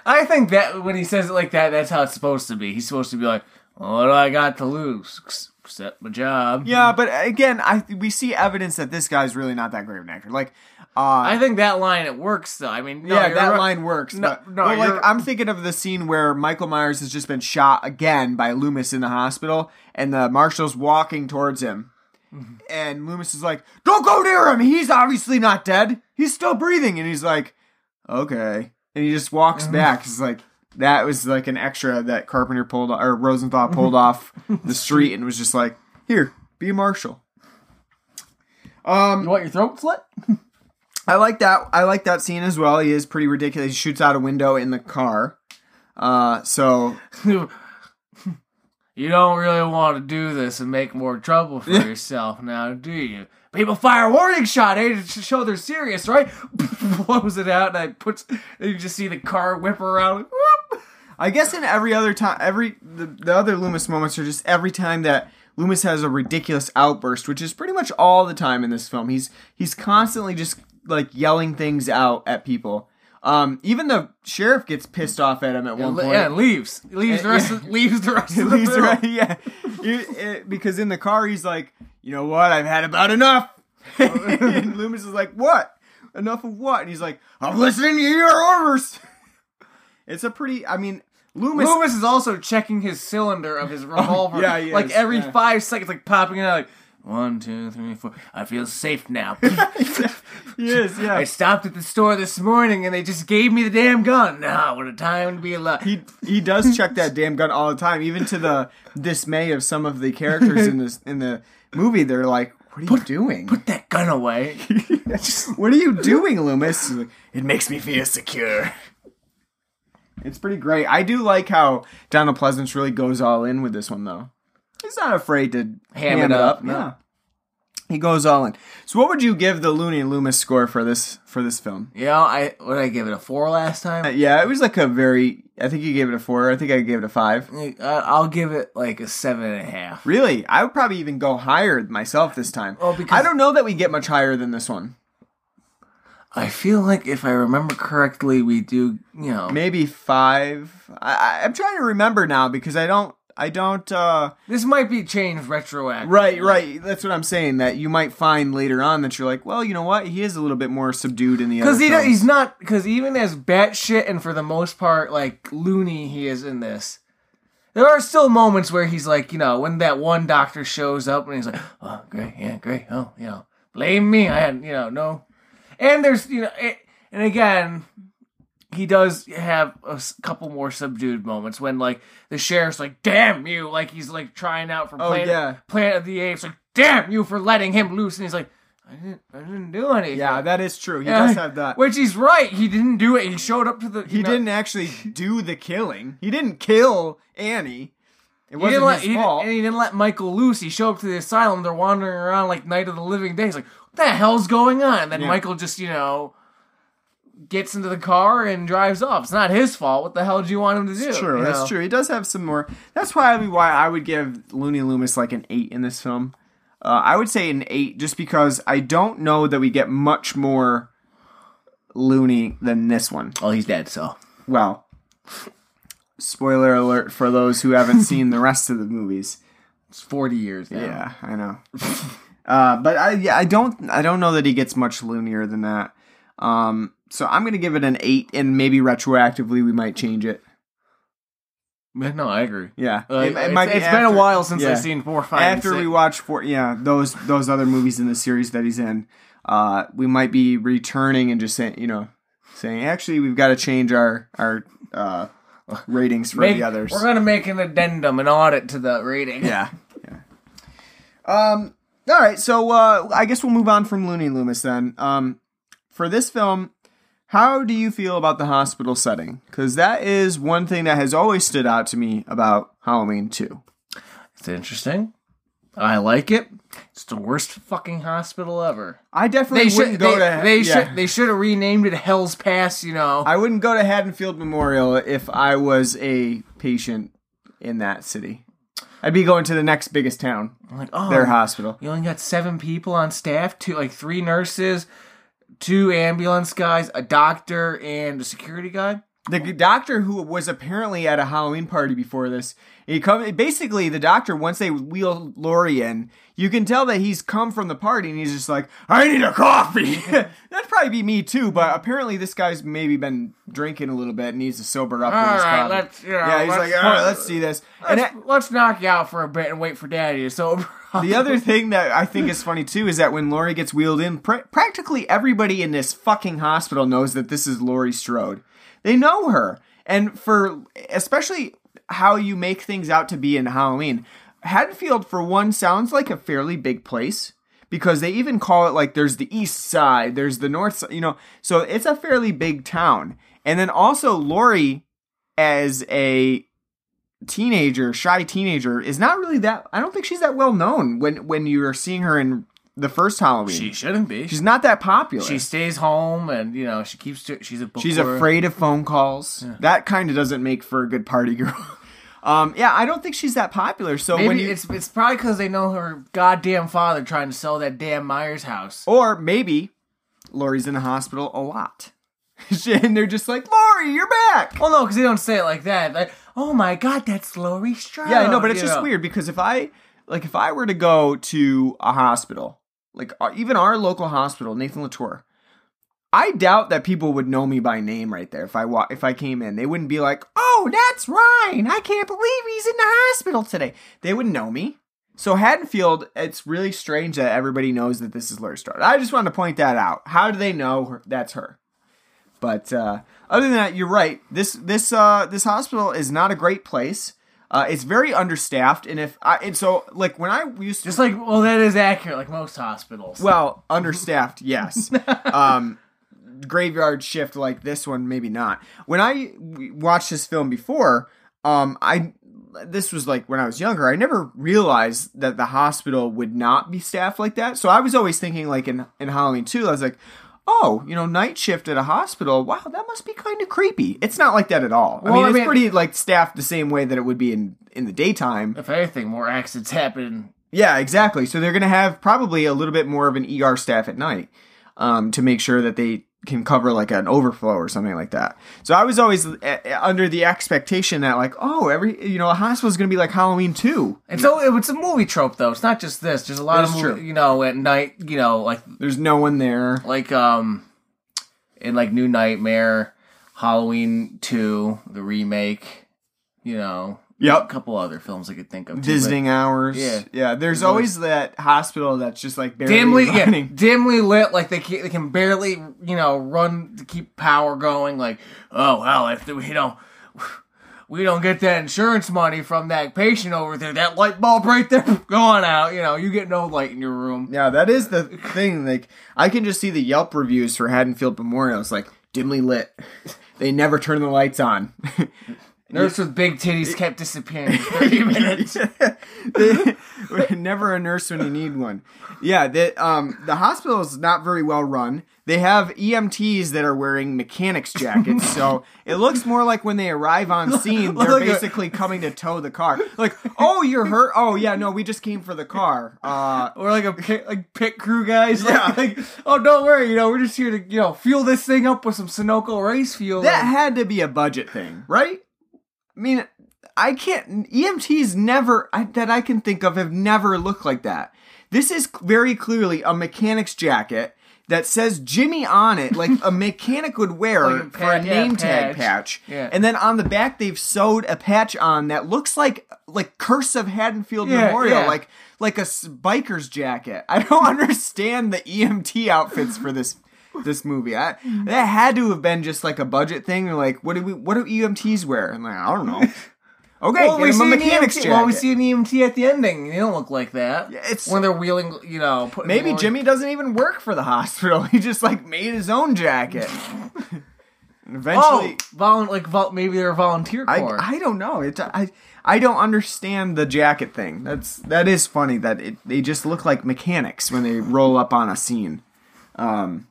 I think that when he says it like that, that's how it's supposed to be. He's supposed to be like, "What do I got to lose except my job?" Yeah, but again, I we see evidence that this guy's really not that great of an actor. Like, uh, I think that line it works though. I mean, no, yeah, that right. line works. No, but, no, well, like I'm thinking of the scene where Michael Myers has just been shot again by Loomis in the hospital, and the marshal's walking towards him, Mm-hmm. and Loomis is like, "Don't go near him. He's obviously not dead. He's still breathing." And he's like, "Okay," and he just walks back. He's like. That was like an extra that Carpenter pulled or Rosenthal pulled off the street and was just like, "Here, be a marshal." Um, You want your throat slit? I like that. I like that scene as well. He is pretty ridiculous. He shoots out a window in the car. Uh, so you don't really want to do this and make more trouble for yourself now, do you? People fire a warning shot, eh, to show they're serious, right? Blows it out, and I puts. And you just see the car whip around. whoop. I guess in every other time, every the, the other Loomis moments are just every time that Loomis has a ridiculous outburst, which is pretty much all the time in this film. He's he's constantly just like yelling things out at people. Um, even the sheriff gets pissed off at him at one point. Yeah, leaves. Leaves the rest. Of, leaves the rest of the He's film. right, yeah. You- it- because in the car, he's like, you know what? I've had about enough. and Loomis is like, what? Enough of what? And he's like, I'm listening to your orders. It's a pretty. I mean, Loomis. Loomis is also checking his cylinder of his revolver. Oh, yeah, like is, every yeah. five seconds, like popping it out, like one, two, three, four. I feel safe now. yes. Yeah. I stopped at the store this morning and they just gave me the damn gun. Now, what a time to be alive. He he does check that damn gun all the time, even to the dismay of some of the characters in this in the movie. They're like, "What are you doing? Put that gun away. what are you doing, Loomis?" Like, It makes me feel secure. It's pretty great. I do like how Donald Pleasence really goes all in with this one, though. He's not afraid to Ham it up, no. Yeah, he goes all in. So, what would you give the Looney and Loomis score for this for this film? Yeah, I what did I give it a four last Uh, time? yeah, it was like a very. I think you gave it a four. I think I gave it a five. I- I'll give it like a seven and a half. Really, I would probably even go higher myself this time. Oh, because- I don't know that we get much higher than this one. I feel like if I remember correctly, we do. You know, Maybe five. I, I, I'm trying to remember now because I don't. I don't. uh this might be changed retroactive. Right, right. That's what I'm saying. That you might find later on that you're like, well, you know what? He is a little bit more subdued in the other. Because he films. he's not because even as batshit and for the most part like loony he is in this, there are still moments where he's like you know when that one doctor shows up and he's like oh great yeah great oh you know blame me I had you know no, and there's you know it, and again he does have a couple more subdued moments when like the sheriff's like damn you like he's like trying out for Oh, yeah. Planet of the Apes like damn you for letting him loose and he's like. I didn't, I didn't do anything. Yeah, that is true. He Yeah, does have that. Which he's right. He didn't do it. He showed up to the. he know, didn't actually do the killing. He didn't kill Annie. It wasn't let. his He, fault. and he didn't let Michael loose. He showed up to the asylum. They're wandering around like Night of the Living Dead. He's like, "What the hell's going on?" And then Yeah. Michael just, you know, gets into the car and drives off. It's not his fault. What the hell do you want him to do? It's true. you That's know? true. He does have some more. That's probably why I would give Looney Loomis like an eight in this film. Uh, I would say an eight just because I don't know that we get much more Looney than this one. Oh, he's dead. So Well, spoiler alert for those who haven't seen the rest of the movies. it's forty years now. Yeah, I know. uh, but I yeah, I don't I don't know that he gets much loonier than that. Um, so I'm gonna give it an eight, and maybe retroactively we might change it. No, I agree. Yeah, Uh, It- it it's, might be it's been a while since yeah. I've seen four, five, after we watch four yeah those those other movies in the series that he's in uh we might be returning and just saying you know saying actually we've got to change our our uh ratings for Make- the others We're gonna make an addendum, an audit to the rating. yeah yeah um all right so uh i guess we'll move on from looney loomis then um for this film how do you feel about the hospital setting because that is one thing that has always stood out to me about halloween 2 It's interesting. I like it. It's the worst fucking hospital ever. i definitely They wouldn't should. go They, to they yeah. should. They should have renamed it Hell's Pass. You know. I wouldn't go to Haddonfield Memorial if I was a patient in that city. I'd be going to the next biggest town, I'm like, oh, their hospital. you only got seven people on staff. Two, like three nurses, two ambulance guys, a doctor, and a security guy. The doctor who was apparently at a Halloween party before this, he come basically the doctor once they wheel Laurie in, you can tell that he's come from the party and he's just like, I need a coffee. That'd probably be me too, but apparently this guy's maybe been drinking a little bit and needs to sober up All his let's, you know, yeah, he's like, all right, let's see this. And Let's, that- let's knock you out for a bit and wait for Daddy to sober. up. The other thing that I think is funny too is that when Laurie gets wheeled in, pr- practically everybody in this fucking hospital knows that this is Laurie Strode. They know her, and for especially how you make things out to be in Halloween, Haddonfield for one sounds like a fairly big place because they even call it like there's the east side, there's the north side, you know, so it's a fairly big town. And then also Laurie as a teenager, shy teenager, is not really that. I don't think she's that well known when when you are seeing her in the first Halloween. she shouldn't be. she's not that popular. she stays home and you know she keeps. To, she's a bookworm. she's afraid of phone calls. That kind of doesn't make for a good party girl. um, yeah, I don't think she's that popular. So Maybe when you, it's it's probably because they know her goddamn father trying to sell that damn Myers house. or maybe Laurie's in the hospital a lot, and they're just like, "Laurie, you're back. Well, no, because they don't say it like that. Like, oh my god, that's Laurie Strode. Yeah, I know, but it's just know. weird because if I like if I were to go to a hospital, like uh, even our local hospital, Nathan Latour, I doubt that people would know me by name right there if I wa- if I came in. They wouldn't be like, "Oh, that's Ryan. I can't believe he's in the hospital today." They wouldn't know me. So Haddonfield, it's really strange that everybody knows that this is Laurie Strode. I just wanted to point that out. How do they know her, that's her? But uh, other than that, you're right. This this uh, this hospital is not a great place. Uh, it's very understaffed, and if I and so like when I used to Just like, well, that is accurate, like most hospitals. well understaffed, yes. um, graveyard shift like this one, maybe not. When I w- watched this film before, um, I this was like when I was younger. I never realized that the hospital would not be staffed like that. So I was always thinking like in in Halloween too. I was like. Oh, you know, night shift at a hospital. Wow, that must be kind of creepy. It's not like that at all. I mean, I it's mean- pretty like staffed the same way that it would be in in the daytime. if anything, more accidents happen. Yeah, exactly. So they're going to have probably a little bit more of an ER staff at night um, to make sure that they can cover like an overflow or something like that. So I was always uh, under the expectation that like, oh, every you know, a hospital is going to be like Halloween too. And so it's a movie trope, though. It's not just this. There's a lot That's of movie, you know, at night, you know, like There's no one there. like um, in like New Nightmare, Halloween Two, the remake, you know, a couple other films I could think of. too, Visiting hours. Yeah. yeah. There's There's always that hospital that's just like barely dimly, yeah, dimly lit, like they can, they can barely, you know, run to keep power going. Like, oh well, if we don't, we don't get that insurance money from that patient over there, that light bulb right there going out. You know, you get no light in your room. Yeah, that is the thing. Like, I can just see the Yelp reviews for Haddonfield Memorial. It's like dimly lit. They never turn the lights on. Nurse with big titties kept disappearing for thirty minutes. Never a nurse when you need one. Yeah, the um the hospital is not very well run. They have EMTs that are wearing mechanics jackets, so it looks more like when they arrive on scene, they're basically coming to tow the car. Like, oh, you're hurt. Oh, yeah, no, we just came for the car. Uh, Or like a pit, like pit crew guys. Yeah. Like, like, oh, don't worry, you know, we're just here to, you know, fuel this thing up with some Sunoco race fuel. that and- had to be a budget thing, right? I mean, I can't. EMTs never I, that I can think of have never looked like that. This is very clearly a mechanic's jacket. that says Jimmy on it, like a mechanic would wear Like a for a yeah, name tag patch. patch. Yeah. And then on the back they've sewed a patch on that looks like like Curse of Haddonfield Yeah, Memorial, like like a biker's jacket. I don't understand the EMT outfits for this this movie. I, that had to have been just like a budget thing. Or like, what do we? What do EMTs wear? I'm like, I don't know. Okay, Well, we see a an mechanic's EMT, well, we see an EMT at the ending. They don't look like that. Yeah, it's- when they're wheeling, you know. Maybe Jimmy doesn't even work for the hospital. He just like made his own jacket. And Oh, eventually, volun- like vol- maybe they're a volunteer I, corps. I don't know. It I I don't understand the jacket thing. That's that is funny that it, they just look like mechanics when they roll up on a scene. Um.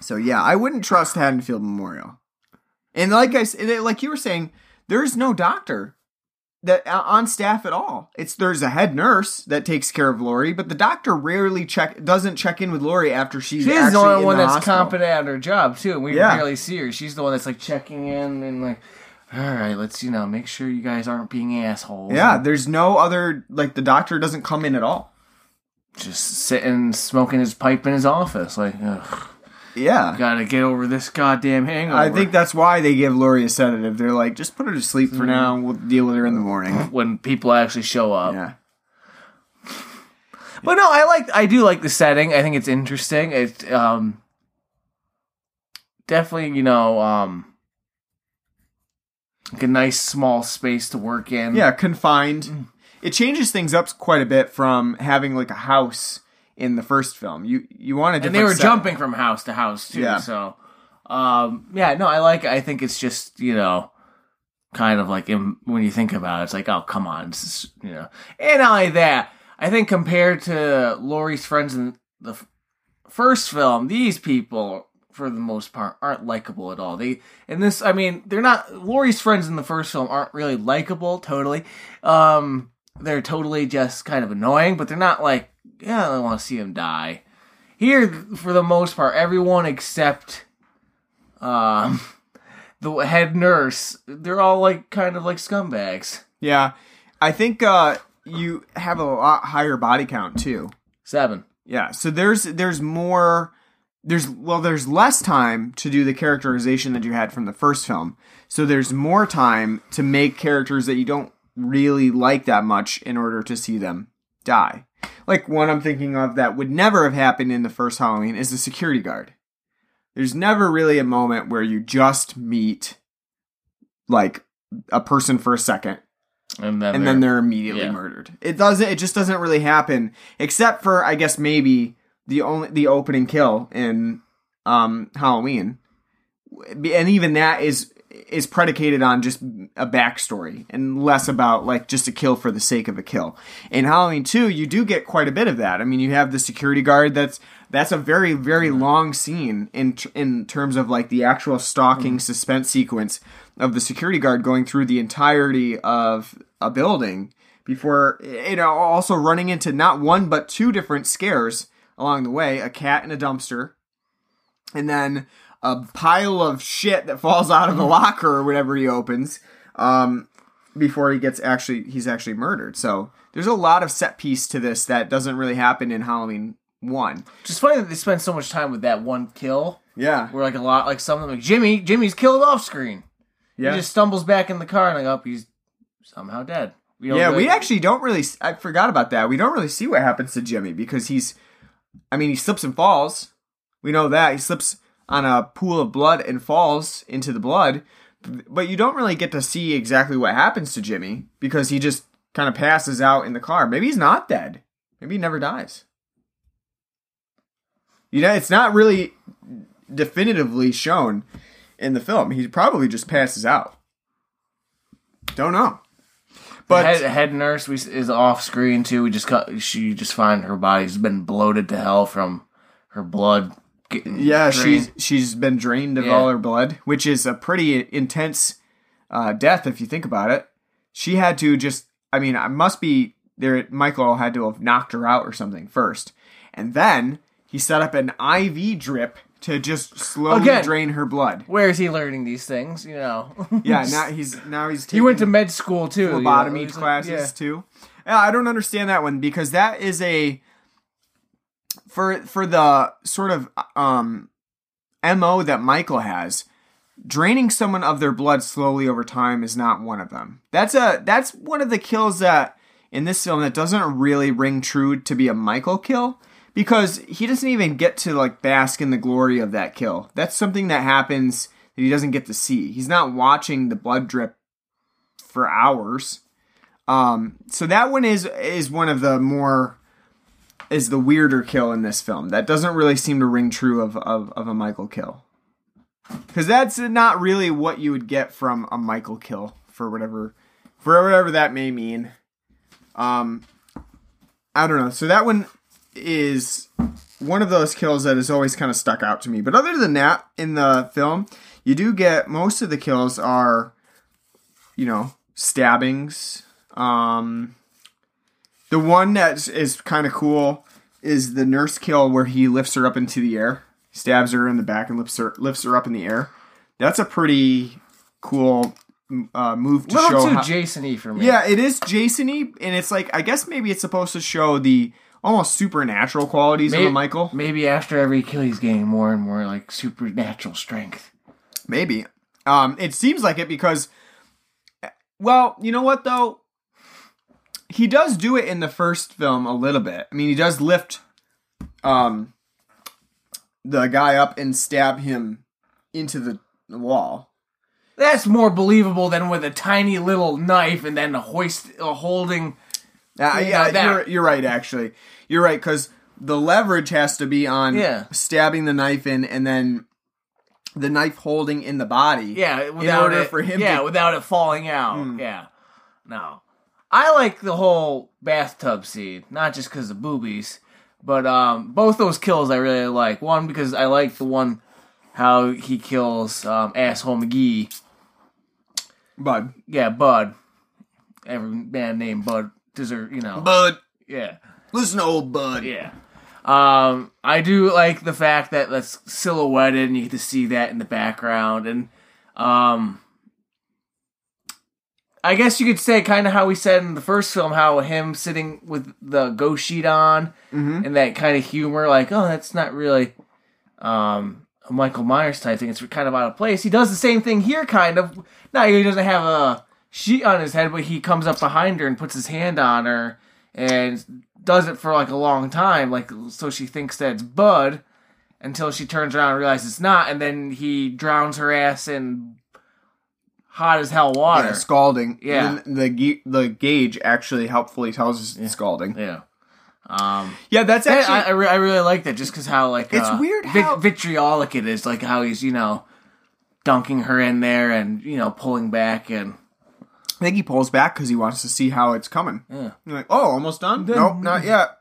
So yeah, I wouldn't trust Haddonfield Memorial. And like I said, like you were saying, there's no doctor that uh, on staff at all. It's there's a head nurse that takes care of Laurie, but the doctor rarely check doesn't check in with Laurie after she's She's the only one the that's hospital. competent at her job too. and We Yeah. barely see her. She's the one that's like checking in and like, all right, let's you know make sure you guys aren't being assholes. Yeah, there's no other like the doctor doesn't come in at all. just sitting smoking his pipe in his office. Like, ugh, Yeah. gotta get over this goddamn hangover. I think that's why they give Laurie a sedative. They're like, just put her to sleep for now. We'll deal with her in the morning. when people actually show up. Yeah. But no, I like I do like the setting. I think it's interesting. It's um definitely, you know, um like a nice small space to work in. Yeah, confined. It changes things up quite a bit from having like a house in the first film. You you want different and they were set- jumping from house to house too. Yeah. So um yeah, no, I like I think it's just, you know, kind of like in, when you think about it, it's like, oh come on, is, you know. And not only that, I think compared to Laurie's friends in the f- first film, these people for the most part aren't likable at all. They and this I mean, they're not Laurie's friends in the first film aren't really likable totally. Um they're totally just kind of annoying, but they're not like, yeah, I want to see him die. Here, for the most part, everyone except um, the head nurse, they're all like kind of like scumbags. Yeah. I think uh you have a lot higher body count too. Seven. Yeah. So there's there's more there's well there's less time to do the characterization that you had from the first film. So there's more time to make characters that you don't really like that much in order to see them die. Like one I'm thinking of that would never have happened in the first Halloween is the security guard. There's never really a moment where you just meet like a person for a second And then, and then they're immediately yeah. murdered. It doesn't. It just doesn't really happen, except for I guess maybe the only the opening kill in um Halloween, and even that is is predicated on just a backstory and less about like just a kill for the sake of a kill. In Halloween 2, you do get quite a bit of that. I mean, you have the security guard that's that's a very very long scene in in terms of like the actual stalking mm. suspense sequence of the security guard going through the entirety of a building before you know also running into not one but two different scares along the way, a cat in a dumpster and then a pile of shit that falls out of the locker or whatever he opens um, before he gets actually he's actually murdered. So there's a lot of set piece to this that doesn't really happen in Halloween one. Just funny that they spend so much time with that one kill. Yeah, Where like a lot, like some of them, like Jimmy, Jimmy's killed off screen. yeah, He just stumbles back in the car and like, oh, he's somehow dead. We yeah. really- We actually don't really. I forgot about that. We don't really see what happens to Jimmy because he's. I mean, he slips and falls. We know that he slips on a pool of blood and falls into the blood, but you don't really get to see exactly what happens to Jimmy because he just kind of passes out in the car. Maybe he's not dead. Maybe he never dies. You know, it's not really definitively shown in the film. He probably just passes out. Don't know. But head, head nurse is off screen too. We just cut. She just find her body's been bloated to hell from her blood. Yeah, drained. she's she's been drained of Yeah. all her blood, which is a pretty intense uh, death if you think about it. She had to just, I mean, I must be there. Michael had to have knocked her out or something first, and then he set up an IV drip to just slowly Again. drain her blood. Where is he learning these things? You know. Yeah, now he's now he's taking he went to med school too. you know, he's like- classes yeah. too. Yeah, I don't understand that one because that is a for for the sort of um mo that Michael has, draining someone of their blood slowly over time is not one of them. That's a that's one of the kills that in this film that doesn't really ring true to be a Michael kill because he doesn't even get to like bask in the glory of that kill. That's something that happens that he doesn't get to see. He's not watching the blood drip for hours. Um, so that one is is one of the more is the weirder kill in this film. That doesn't really seem to ring true of of, of a Michael kill. Because that's not really what you would get from a Michael kill for whatever for whatever that may mean. Um I don't know. So that one is one of those kills that has always kind of stuck out to me. But other than that, in the film, you do get most of the kills are, you know, stabbings. Um, the one that is kind of cool is the nurse kill where he lifts her up into the air, stabs her in the back, and lifts her lifts her up in the air. That's a pretty cool uh, move to little show. too how- Jason-y for me. yeah, it is Jason-y, and it's like I guess maybe it's supposed to show the almost supernatural qualities of Maybe, a Michael. Maybe after every kill, he's gaining more and more like supernatural strength. Maybe. Um, it seems like it because, well, you know what though? He does do it in the first film a little bit. I mean, he does lift, um, the guy up and stab him into the, wall. That's more believable than with a tiny little knife and then a hoist, uh, holding. Uh, Yeah, you're, you're right. Actually, you're right because the leverage has to be on Yeah. stabbing the knife in, and then the knife holding in the body. Yeah, without order it, for him Yeah, to- without it falling out. Hmm. Yeah, no. I like the whole bathtub scene, not just because of boobies, but um, both those kills I really like. One because I like the one how he kills um, asshole McGee. Bud. Yeah, Bud. Every man named Bud deserve, you know. Bud. Yeah. Listen to old Bud. Yeah. Um, I do like the fact that that's silhouetted and you get to see that in the background. And um, I guess you could say kind of how we said in the first film, how him sitting with the ghost sheet on and that kind of humor, like, oh, that's not really um, a Michael Myers type thing. It's kind of out of place. He does the same thing here, kind of. Now he doesn't have a sheet on his head, but he comes up behind her and puts his hand on her and does it for like a long time, like so she thinks that it's Bud until she turns around and realizes it's not, and then he drowns her ass in hot as hell water. Yeah, scalding. Yeah. And the the gauge actually helpfully tells us it's scalding. yeah. Um, Yeah, that's I, actually. I, re- I really like that just because how like It's uh, weird vit- how- vitriolic it is, like how he's you know dunking her in there and you know pulling back and I think he pulls back because he wants to see how it's coming. Yeah. You're like, oh, almost done? nope, not yet.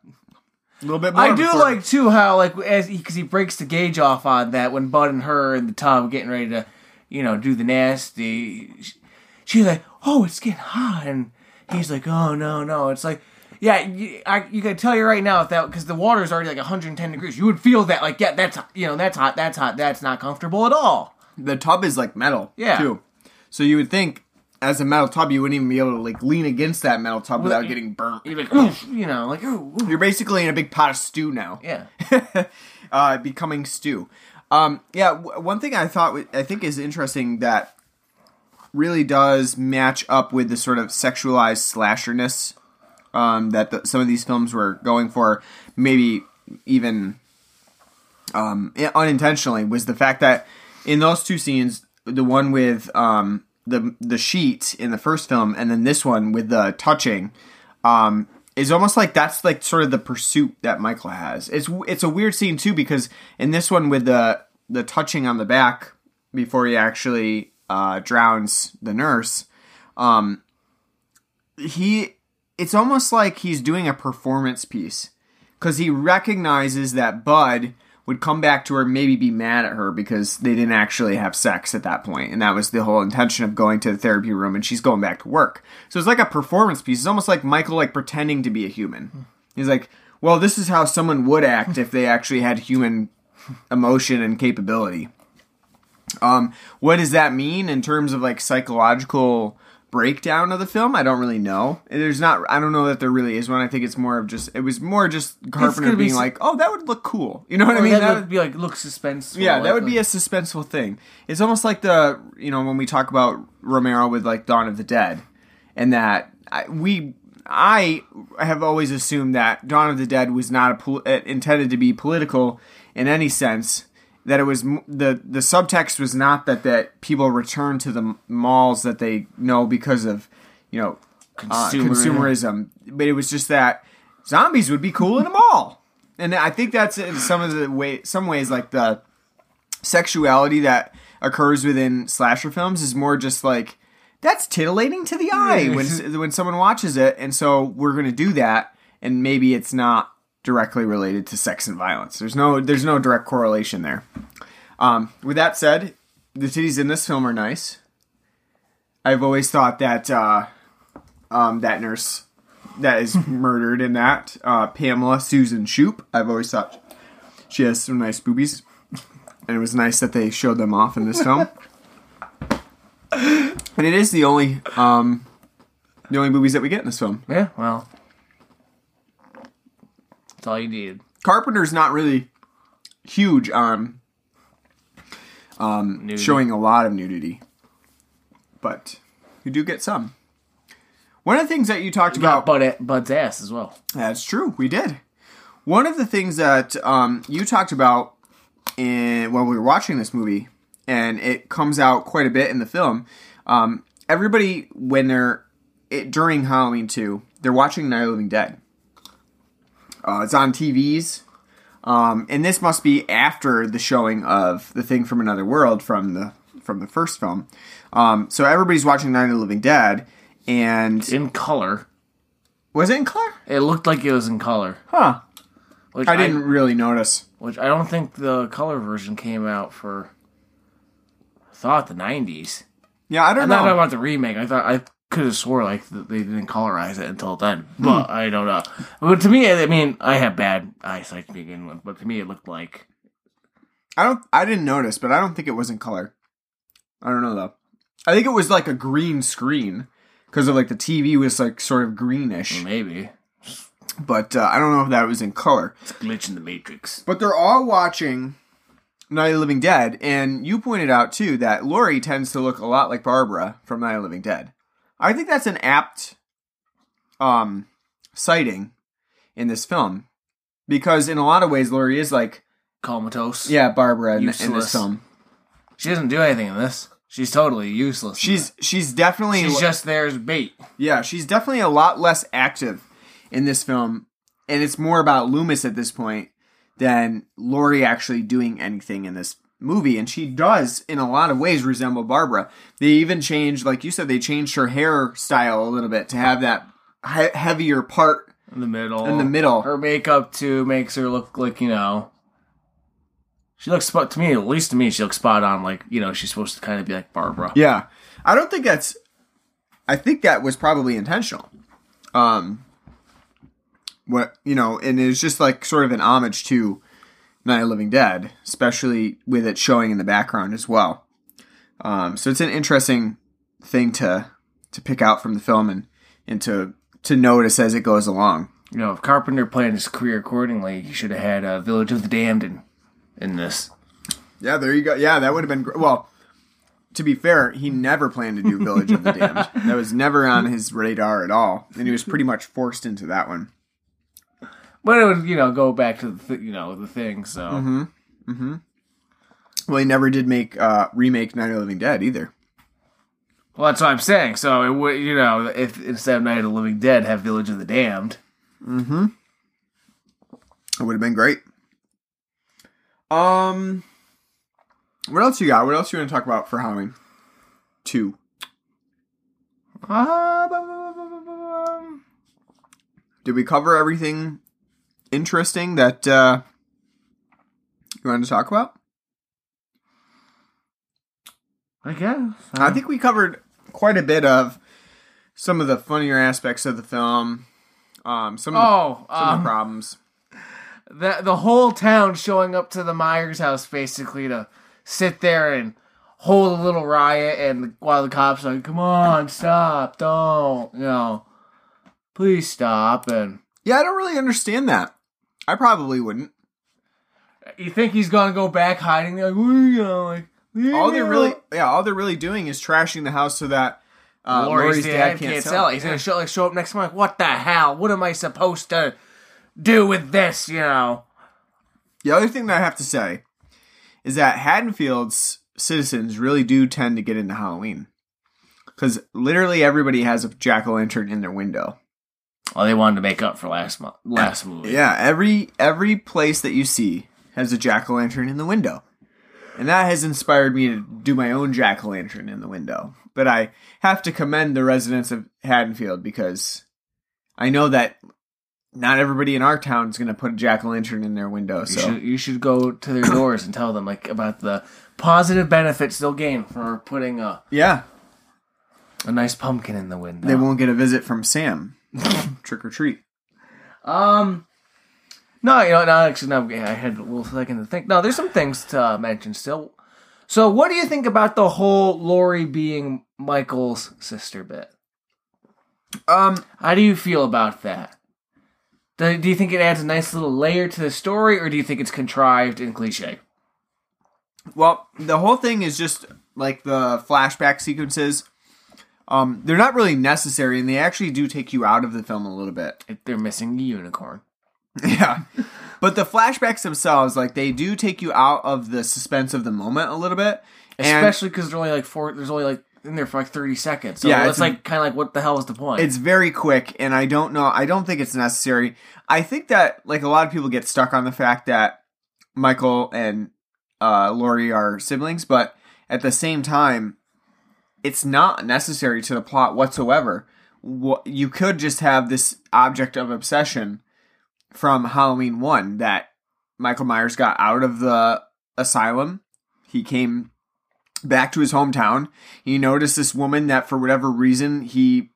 A little bit more. I do before- like too how like as because he, breaks the gauge off on that when Bud and her in the tub getting ready to, you know, do the nasty. She's like, "Oh, it's getting hot," and he's like, "Oh no, no." It's like, yeah, you, I, you can tell you right now if that because the water's already like 110 degrees, you would feel that like, yeah, that's you know, that's hot, that's hot, that's not comfortable at all. the tub is like metal. Yeah. Too. So you would think as a metal tub, you wouldn't even be able to like lean against that metal tub without getting burnt. You're like, you know, like, ooh, ooh. You're basically in a big pot of stew now. yeah, uh, becoming stew. Um, yeah, w- one thing I thought w- I think is interesting that really does match up with the sort of sexualized slasherness um, that the, some of these films were going for, maybe even um, unintentionally, was the fact that in those two scenes, the one with um, the the sheet in the first film, and then this one with the touching, um, is almost like that's like sort of the pursuit that Michael has. It's it's a weird scene too because in this one with the the touching on the back before he actually uh, drowns the nurse, um, he it's almost like he's doing a performance piece because he recognizes that Bud would come back to her, maybe be mad at her because they didn't actually have sex at that point, and that was the whole intention of going to the therapy room, and she's going back to work. So it's like a performance piece. It's almost like Michael like pretending to be a human. He's like, "Well, this is how someone would act if they actually had human emotion and capability." Um, what does that mean in terms of like psychological breakdown of the film. I don't really know. There's not. I don't know that there really is one. I think it's more of just. It was more just Carpenter be being s- like, "Oh, that would look cool." You know what I mean? that That would be like look suspenseful. yeah, that like- would be a suspenseful thing. It's almost like the you know when we talk about Romero with like Dawn of the Dead, and that I, we I have always assumed that Dawn of the Dead was not a uh, intended to be political in any sense. That it was the the subtext was not that that people return to the malls that they know because of you know uh, Consumerism. consumerism, but it was just that zombies would be cool in a mall, and I think that's in some of the way some ways like the sexuality that occurs within slasher films is more just like that's titillating to the eye when when someone watches it, and so we're gonna do that, and maybe it's not directly related to sex and violence. There's no there's no direct correlation there. Um, with that said, the titties in this film are nice. I've always thought that uh, um, that nurse that is murdered in that uh, Pamela Susan Shoop. I've always thought she has some nice boobies, and it was nice that they showed them off in this film. and it is the only um, the only boobies that we get in this film. Yeah, well, that's all you need. Carpenter's not really huge on Nudity. showing a lot of nudity, but you do get some. One of the things that you talked about Bud, Bud's ass as well. That's true. We did. One of the things that um, you talked about in when we were watching this movie, and it comes out quite a bit in the film. Um, everybody, when they're it, during Halloween two, they're watching Night of the Living Dead. Uh, it's on TVs, um, and this must be after the showing of the Thing from Another World from the from the first film. Um, so everybody's watching Night of the Living Dead, and In color. was it in color? It looked like it was in color. Huh. Which I didn't really notice. which I don't think the color version came out for. I thought the nineties. Yeah, I don't I'm know. not talking about the remake. I thought I could have swore like they didn't colorize it until then, Hmm. but I don't know. But to me, I mean, I have bad eyesight to begin with, but to me, it looked like I don't. I didn't notice, but I don't think it was in color. I don't know though. I think it was like a green screen because of like the TV was like sort of greenish, maybe but uh, I don't know if that was in color. it's a glitch in the matrix. But they're all watching Night of the Living Dead, and you pointed out too that Laurie tends to look a lot like Barbara from Night of the Living Dead. I think that's an apt um sighting in this film because in a lot of ways Laurie is like Comatose. yeah Barbara in, in this Useless. film. she doesn't do anything in this. She's totally useless. She's she's definitely she's just there as bait. yeah she's definitely a lot less active in this film, and it's more about Loomis at this point than Laurie actually doing anything in this movie, and she does in a lot of ways resemble Barbara. They even changed, like you said, they changed her hairstyle a little bit to have that he- heavier part. In the middle. In the middle. Her makeup too makes her look like, you know. She looks spot to me, at least to me, she looks spot on like, you know, she's supposed to kind of be like Barbara. Yeah, I don't think that's. I think that was probably intentional. Um, what you know, and it's just like sort of an homage to Night of Living Dead, especially with it showing in the background as well. Um, so it's an interesting thing to to pick out from the film and and to to notice as it goes along. You know, if Carpenter planned his career accordingly, he should have had a Village of the Damned in, in this. Yeah, there you go. Yeah, that would have been great. Well, to be fair, he never planned to do Village of the Damned. That was never on his radar at all, and he was pretty much forced into that one. But it would, you know, go back to the, th- you know, the thing, so. Mm-hmm. Well, he never did make uh, remake Night of the Living Dead either. Well, that's what I'm saying. So, it would, you know, if instead of Night of the Living Dead, have Village of the Damned. It would have been great. Um, what else you got? What else you want to talk about for Halloween? Two. Uh, Did we cover everything interesting that uh, you wanted to talk about? I guess. I think we covered quite a bit of some of the funnier aspects of the film. Um, some of the, Oh, some of um, the problems. the the whole town showing up to the Myers house basically to sit there and hold a little riot, and while the cops are like, "Come on, stop, don't," you know, please stop. And Yeah, I don't really understand that. I probably wouldn't. you think he's gonna go back hiding? Like, you know, like All they're really, yeah, all they're really doing is trashing the house so that uh, Laurie's, Laurie's dad, can't, sell, sell it. He's gonna show like show up next month. What the hell? What am I supposed to do with this? You know. The other thing that I have to say is that Haddonfield's citizens really do tend to get into Halloween. Because literally everybody has a jack o' lantern in their window. Well, they wanted to make up for last month, last movie. Yeah, every every place that you see has a jack o' lantern in the window. And that has inspired me to do my own jack o' lantern in the window. But I have to commend the residents of Haddonfield because I know that not everybody in our town is going to put a jack o' lantern in their window. You So should you should go to their doors and tell them like about the positive benefits they'll gain for putting a yeah, a nice pumpkin in the window. they won't get a visit from Sam. Trick or treat. Um, no, you know, no, actually, no. I had a little second to think. No, there's some things to uh, mention still. So, what do you think about the whole Laurie being Michael's sister bit? Um, How do you feel about that? Do, do you think it adds a nice little layer to the story, or do you think it's contrived and cliche? well, the whole thing is just like the flashback sequences. Um, they're not really necessary, and they actually do take you out of the film a little bit. If they're missing the unicorn. Yeah. But the flashbacks themselves, like they do take you out of the suspense of the moment a little bit. Especially because there's only like four. There's only like in there for like thirty seconds. So Yeah, it's like kind of like what the hell is the point? it's very quick, and I don't know. I don't think it's necessary. I think that like a lot of people get stuck on the fact that Michael and uh, Laurie are siblings, but at the same time, it's not necessary to the plot whatsoever. What you could just have this object of obsession from Halloween one that Michael Myers got out of the asylum. He came back to his hometown. He noticed this woman that for whatever reason he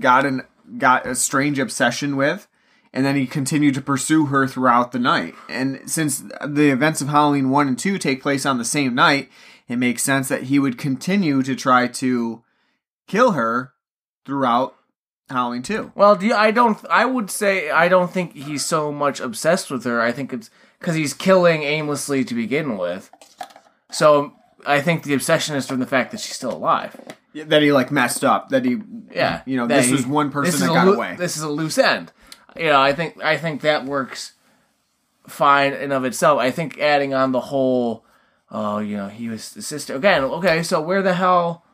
got an got a strange obsession with and then he continued to pursue her throughout the night. And since the events of Halloween 1 and 2 take place on the same night, it makes sense that he would continue to try to kill her throughout Halloween 2. Well, do you, I don't. I would say I don't think he's so much obsessed with her. I think it's because he's killing aimlessly to begin with. So I think the obsession is from the fact that she's still alive. That he like messed up, that he Yeah, you know, this he- was one person that got loo- away. This is a loose end. You know, I think I think that works fine in of itself. I think adding on the whole, oh, you know, he was the sister again. Okay, so where the hell?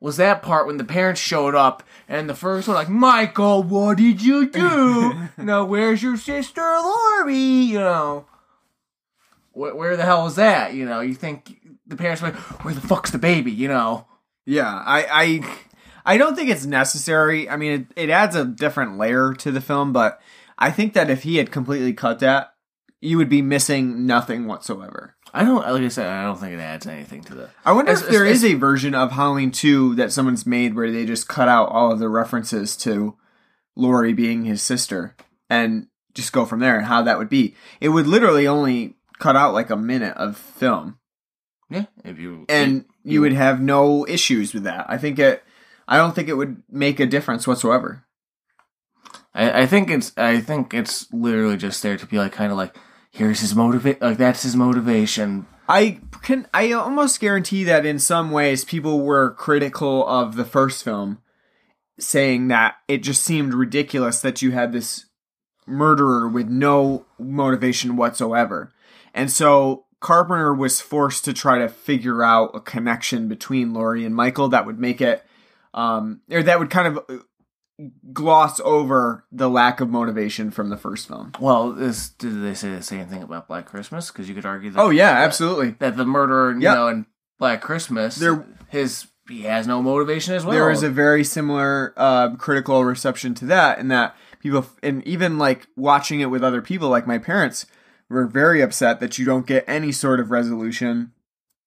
Was that part when the parents showed up and the first one like Michael, what did you do? you know, where's your sister Laurie? You know, where, where the hell was that? You know, you think the parents were like, where the fuck's the baby? You know, Yeah, I, I, I don't think it's necessary. I mean, it, it adds a different layer to the film, but I think that if he had completely cut that, you would be missing nothing whatsoever. I don't like I said, I don't think it adds anything to the. I wonder As- if there as- is a version of Halloween 2 that someone's made where they just cut out all of the references to Laurie being his sister and just go from there and how that would be. It would literally only cut out like a minute of film Yeah, if you and you would have no issues with that. I think it I don't think it would make a difference whatsoever. I, I think it's I think it's literally just there to be like kind of like here's his motivate like that's his motivation. I can I almost guarantee that in some ways people were critical of the first film saying that it just seemed ridiculous that you had this murderer with no motivation whatsoever. And so Carpenter was forced to try to figure out a connection between Laurie and Michael that would make it um or that would kind of uh, gloss over the lack of motivation from the first film. Well, this did they say the same thing about Black Christmas? Because you could argue that Oh yeah, absolutely. that the murderer, you Yeah. know, in Black Christmas, There- his he has no motivation as well. there is a very similar uh, critical reception to that, in that people, and even like watching it with other people, like my parents, were very upset that you don't get any sort of resolution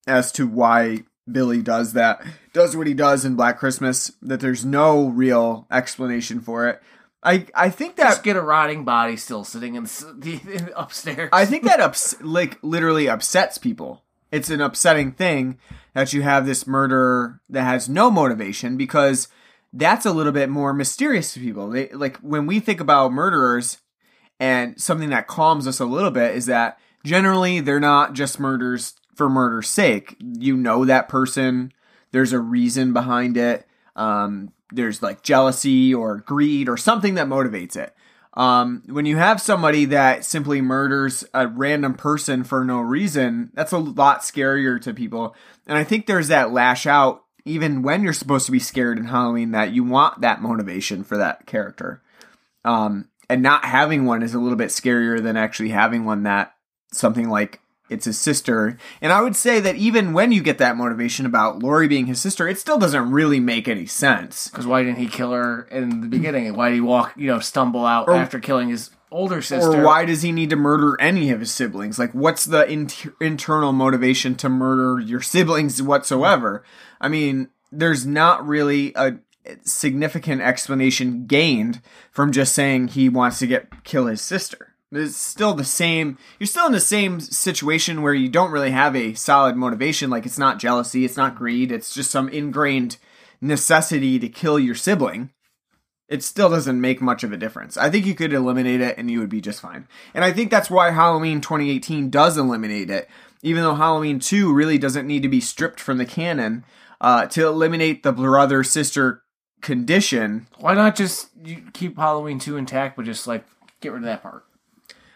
as to why Billy does that, does what he does in Black Christmas. That there's no real explanation for it. I I think that just get a rotting body still sitting in, the, in upstairs. I think that ups- like literally upsets people. it's an upsetting thing that you have this murderer that has no motivation because that's a little bit more mysterious to people. They like when we think about murderers and something that calms us a little bit is that generally they're not just murders for murder's sake. You know that person, there's a reason behind it. Um, there's like jealousy or greed or something that motivates it. Um, when you have somebody that simply murders a random person for no reason, that's a lot scarier to people. And I think there's that lash out even when you're supposed to be scared in Halloween that you want that motivation for that character. Um, and not having one is a little bit scarier than actually having one that something like it's his sister. And I would say that even when you get that motivation about Laurie being his sister, it still doesn't really make any sense. Because why didn't he kill her in the beginning? Why did he walk, you know, stumble out Or- after killing his older sister? Or why does he need to murder any of his siblings? Like, what's the inter- internal motivation to murder your siblings whatsoever? I mean, there's not really a significant explanation gained from just saying he wants to get kill his sister. It's still the same. You're still in the same situation where you don't really have a solid motivation. Like, it's not jealousy, it's not greed, it's just some ingrained necessity to kill your sibling it still doesn't make much of a difference. I think you could eliminate it and you would be just fine. And I think that's why Halloween 2018 does eliminate it, even though Halloween 2 really doesn't need to be stripped from the canon uh, to eliminate the brother sister condition. Why not just keep Halloween 2 intact, but just, like, get rid of that part?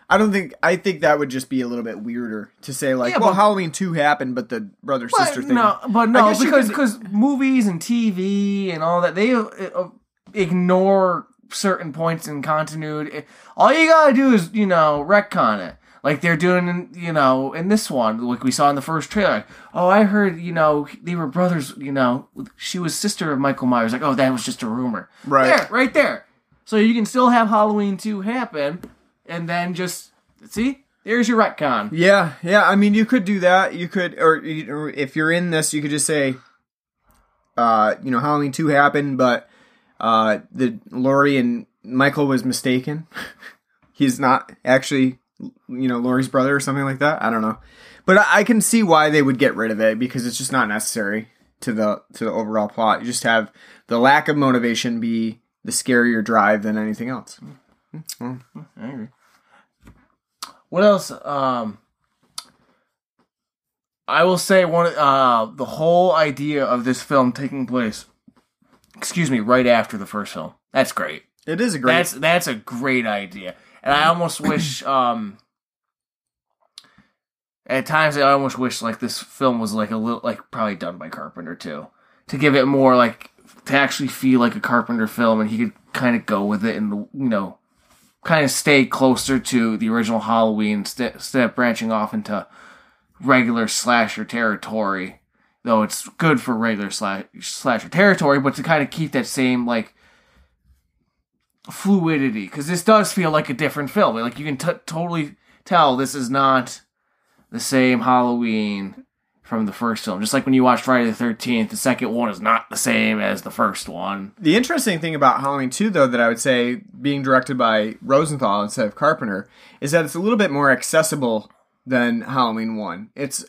I don't think I think that would just be a little bit weirder to say like, Yeah, well, but- Halloween 2 happened, but the brother sister thing. No, but I no, guess you because could- because movies and TV and all that they uh, uh, ignore certain points in continuity. All you gotta do is you know retcon it, like they're doing in you know in this one, like we saw in the first trailer. Oh, I heard you know they were brothers. You know, she was sister of Michael Myers. Like, oh, that was just a rumor. Right. there, right there. So you can still have Halloween two happen, and then just see. There's your retcon. Yeah, yeah. I mean, you could do that. You could, or, or if you're in this, you could just say, uh, you know, Halloween two happened, but uh, the Laurie and Michael was mistaken. He's not actually, you know, Laurie's brother or something like that. I don't know, but I, I can see why they would get rid of it because it's just not necessary to the to the overall plot. You just have the lack of motivation be the scarier drive than anything else. I agree. What else? Um, I will say one. Uh, the whole idea of this film taking place, excuse me, right after the first film. That's great. It is a great. That's that's a great idea, and I almost wish. Um, at times, I almost wish like this film was like a little like probably done by Carpenter too, to give it more like to actually feel like a Carpenter film, and he could kind of go with it and you know kind of stay closer to the original Halloween st- instead of branching off into regular slasher territory. Though it's good for regular sla- slasher territory, but to kind of keep that same like fluidity, because this does feel like a different film. Like you can t- totally tell this is not the same Halloween from the first film. Just like when you watch Friday the Thirteenth, the second one is not the same as the first one. The interesting thing about Halloween 2, though, that I would say being directed by Rosenthal instead of Carpenter, is that it's a little bit more accessible than Halloween 1. It's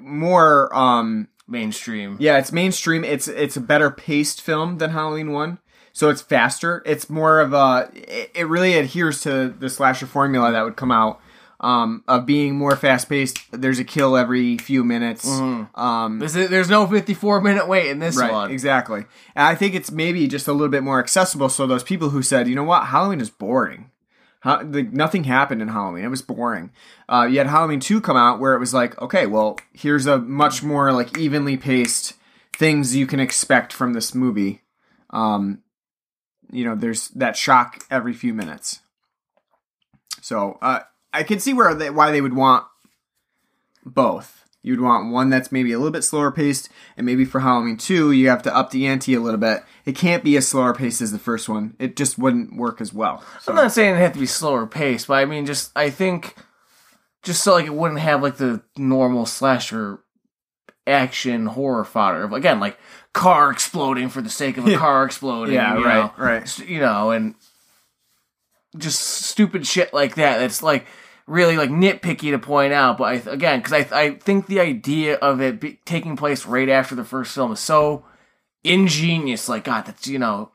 more, um, Mainstream. yeah, it's mainstream. It's it's a better paced film than Halloween 1. So it's faster. It's more of a, it, it really adheres to the slasher formula that would come out. Um, of being more fast paced, there's a kill every few minutes. Um, This is, there's no 54 minute wait in this Right, one. exactly. And I think it's maybe just a little bit more accessible. So those people who said, you know what, Halloween is boring. How, like, nothing happened in Halloween. It was boring. Uh, you had Halloween two come out where it was like, okay, well, here's a much more like evenly paced things you can expect from this movie. Um, you know, there's that shock every few minutes. So uh, I can see where they, why they would want both. You'd want one that's maybe a little bit slower paced, and maybe for Halloween 2, you have to up the ante a little bit. It can't be as slower paced as the first one. It just wouldn't work as well. I'm not saying it had to be slower paced, but I mean, just I think, just so like it wouldn't have like the normal slasher action horror fodder again like car exploding for the sake of a car exploding. Yeah, you right, know, right. You know, and just stupid shit like that. It's like really like nitpicky to point out, but I, again, because I I think the idea of it be, taking place right after the first film is so ingenious. Like God, that's you know.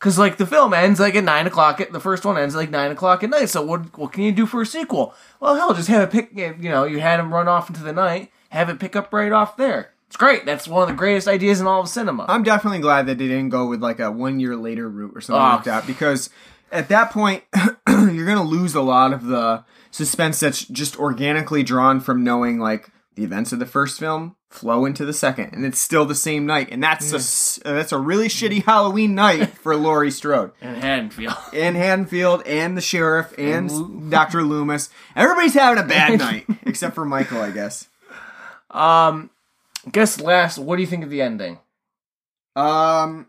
Cause like the film ends like at nine o'clock. At, the first one ends like nine o'clock at night. So what what can you do for a sequel? Well, hell, just have it pick. Eh, you know, you had him run off into the night. Have it pick up right off there. It's great. That's one of the greatest ideas in all of cinema. I'm definitely glad that they didn't go with like a one year later route or something Oh. like that because at that point you're gonna lose a lot of the suspense that's just organically drawn from knowing like the events of the first film flow into the second, and it's still the same night, and that's a s- uh, that's a really shitty Halloween night for Laurie Strode and Haddonfield. and Haddonfield and the sheriff and Doctor Loomis. Everybody's having a bad night except for Michael, I guess. Um, guess last. What do you think of the ending? Um,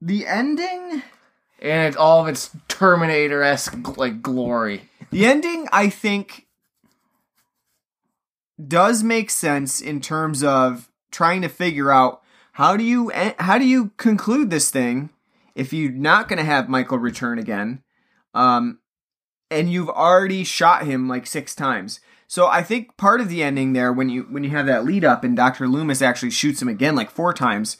the ending. And it's all of its Terminator esque like glory. The ending, I think, does make sense in terms of trying to figure out how do you how do you conclude this thing if you're not going to have Michael return again, um, and you've already shot him like six times. So I think part of the ending there, when you when you have that lead up and Doctor Loomis actually shoots him again like four times,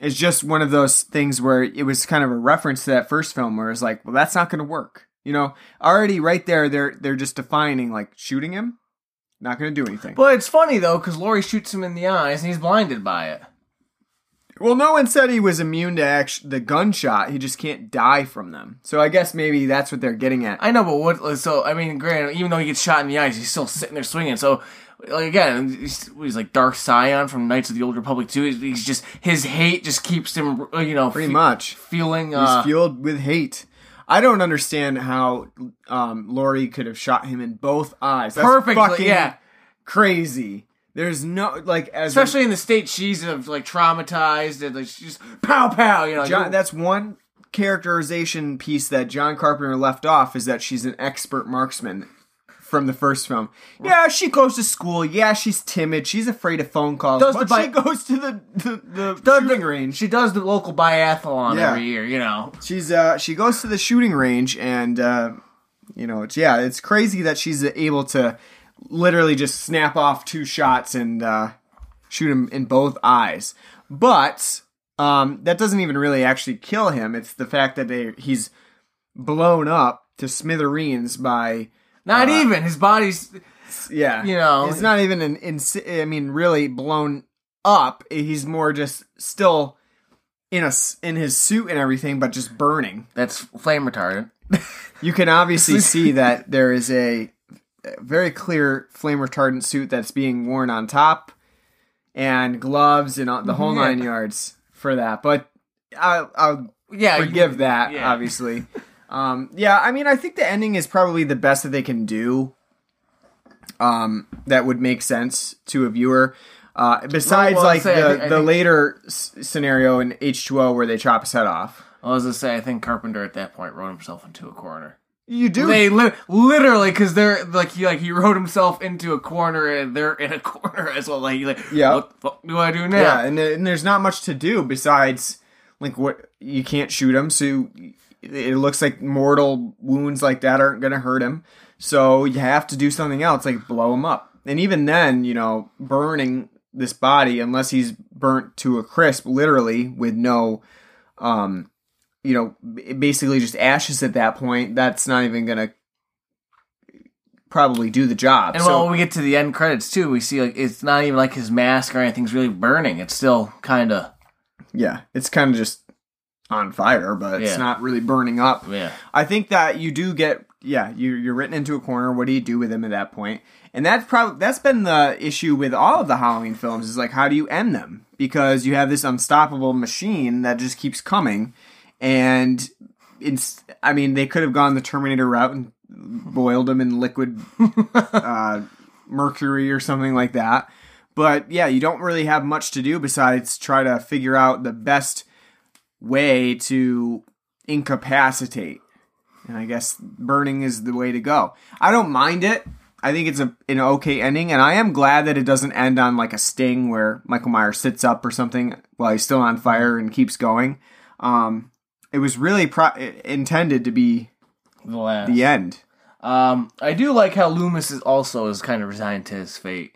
is just one of those things where it was kind of a reference to that first film where it's like, well, that's not going to work. You know, already right there, they're they're just defining like shooting him, not going to do anything. But it's funny though, because Laurie shoots him in the eyes and he's blinded by it. well, no one said he was immune to act- the gunshot. He just can't die from them. So I guess maybe that's what they're getting at. I know, but what? So I mean, granted, even though he gets shot in the eyes, he's still sitting there swinging. So, like again, he's, he's like Darth Sion from Knights of the Old Republic too. He's, he's just his hate just keeps him, uh, you know, Pretty fe- much. feeling. He's Uh, fueled with hate. I don't understand how um, Laurie could have shot him in both eyes. That's Perfectly, fucking yeah. crazy. There's no like as especially in the state she's of like traumatized and like she's just pow pow. You know, John, you- that's one characterization piece that John Carpenter left off is that she's an expert marksman from the first film. Yeah, she goes to school. Yeah, she's timid. She's afraid of phone calls. Does but the bi- she goes to the the, the does shooting the- range. She does the local biathlon Yeah. every year. You know, She's uh she goes to the shooting range and uh you know, it's yeah, it's crazy that she's able to literally just snap off two shots and uh shoot him in both eyes. But um that doesn't even really actually kill him. It's the fact that they he's blown up to smithereens by not Uh, even his body's. yeah. You know. it's not even an I mean really blown up. He's more just still in a in his suit and everything but just burning. That's flame retardant. You can obviously see that there is a very clear flame retardant suit that's being worn on top, and gloves and all, the whole Yeah. nine yards for that. But I'll, I'll Yeah, you- forgive that, yeah. obviously. Um, yeah, I mean, I think the ending is probably the best that they can do. Um, that would make sense to a viewer. Uh, besides, Well, well, like say, I the think- I the think- later s- scenario in H two O where they chop his head off. I was gonna say, I think Carpenter at that point wrote himself into a corner. You do They li- literally because they're like he like he wrote himself into a corner and they're in a corner as well. Like, like Yeah. what the fuck do I do now? Yeah, and, and there's not much to do besides like what you can't shoot him, so it looks like mortal wounds like that aren't going to hurt him. So you have to do something else, like blow him up. And even then, you know, burning this body, unless he's burnt to a crisp, literally with no, um, you know, basically just ashes at that point. That's not even going to probably do the job. And so, well, when we get to the end credits too, we see like it's not even like his mask or anything's really burning. It's still kind of yeah, it's kind of just on fire, but it's not really burning up. yeah. I think that you do get yeah, you you're written into a corner. What do you do with him at that point? And that's probably that's been the issue with all of the Halloween films is like how do you end them? Because you have this unstoppable machine that just keeps coming, and it's I mean they could have gone the Terminator route and boiled him in liquid uh, mercury or something like that. But yeah, you don't really have much to do besides try to figure out the best way to incapacitate. And I guess burning is the way to go. I don't mind it. I think it's a an okay ending, and I am glad that it doesn't end on like a sting where Michael Myers sits up or something while he's still on fire and keeps going. Um, it was really pro- intended to be The last. the end. Um, I do like how Loomis is also is kind of resigned to his fate.